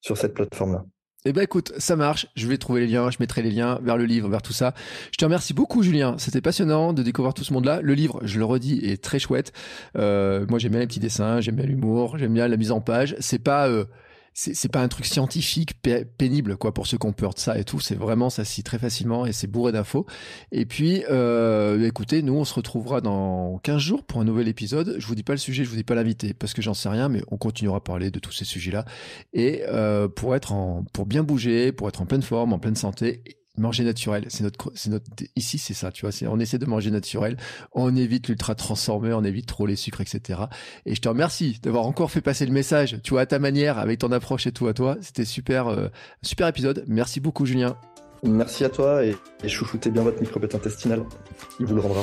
sur cette plateforme-là. Eh ben écoute, ça marche. Je vais trouver les liens, je mettrai les liens vers le livre, vers tout ça. Je te remercie beaucoup, Julien. C'était passionnant de découvrir tout ce monde-là. Le livre, je le redis, est très chouette. Euh, moi, j'aime bien les petits dessins, j'aime bien l'humour, j'aime bien la mise en page. C'est pas euh, c'est pas un truc scientifique pénible quoi pour ceux qui ont peur de ça et tout. C'est vraiment ça se très facilement et c'est bourré d'infos. Et puis euh, écoutez nous on se retrouvera dans 15 jours pour un nouvel épisode. Je vous dis pas le sujet je vous dis pas l'invité parce que j'en sais rien mais on continuera à parler de tous ces sujets là et euh, pour être en pour bien bouger pour être en pleine forme en pleine santé manger naturel, c'est notre, c'est notre, ici c'est ça, tu vois, on essaie de manger naturel, on évite l'ultra transformé, on évite trop les sucres, etc. Et je te remercie d'avoir encore fait passer le message, tu vois, à ta manière, avec ton approche et tout à toi. C'était super, euh, super épisode. Merci beaucoup, Julien. Merci à toi et, et chouchoutez bien votre microbiote intestinal. Il vous le rendra.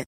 it.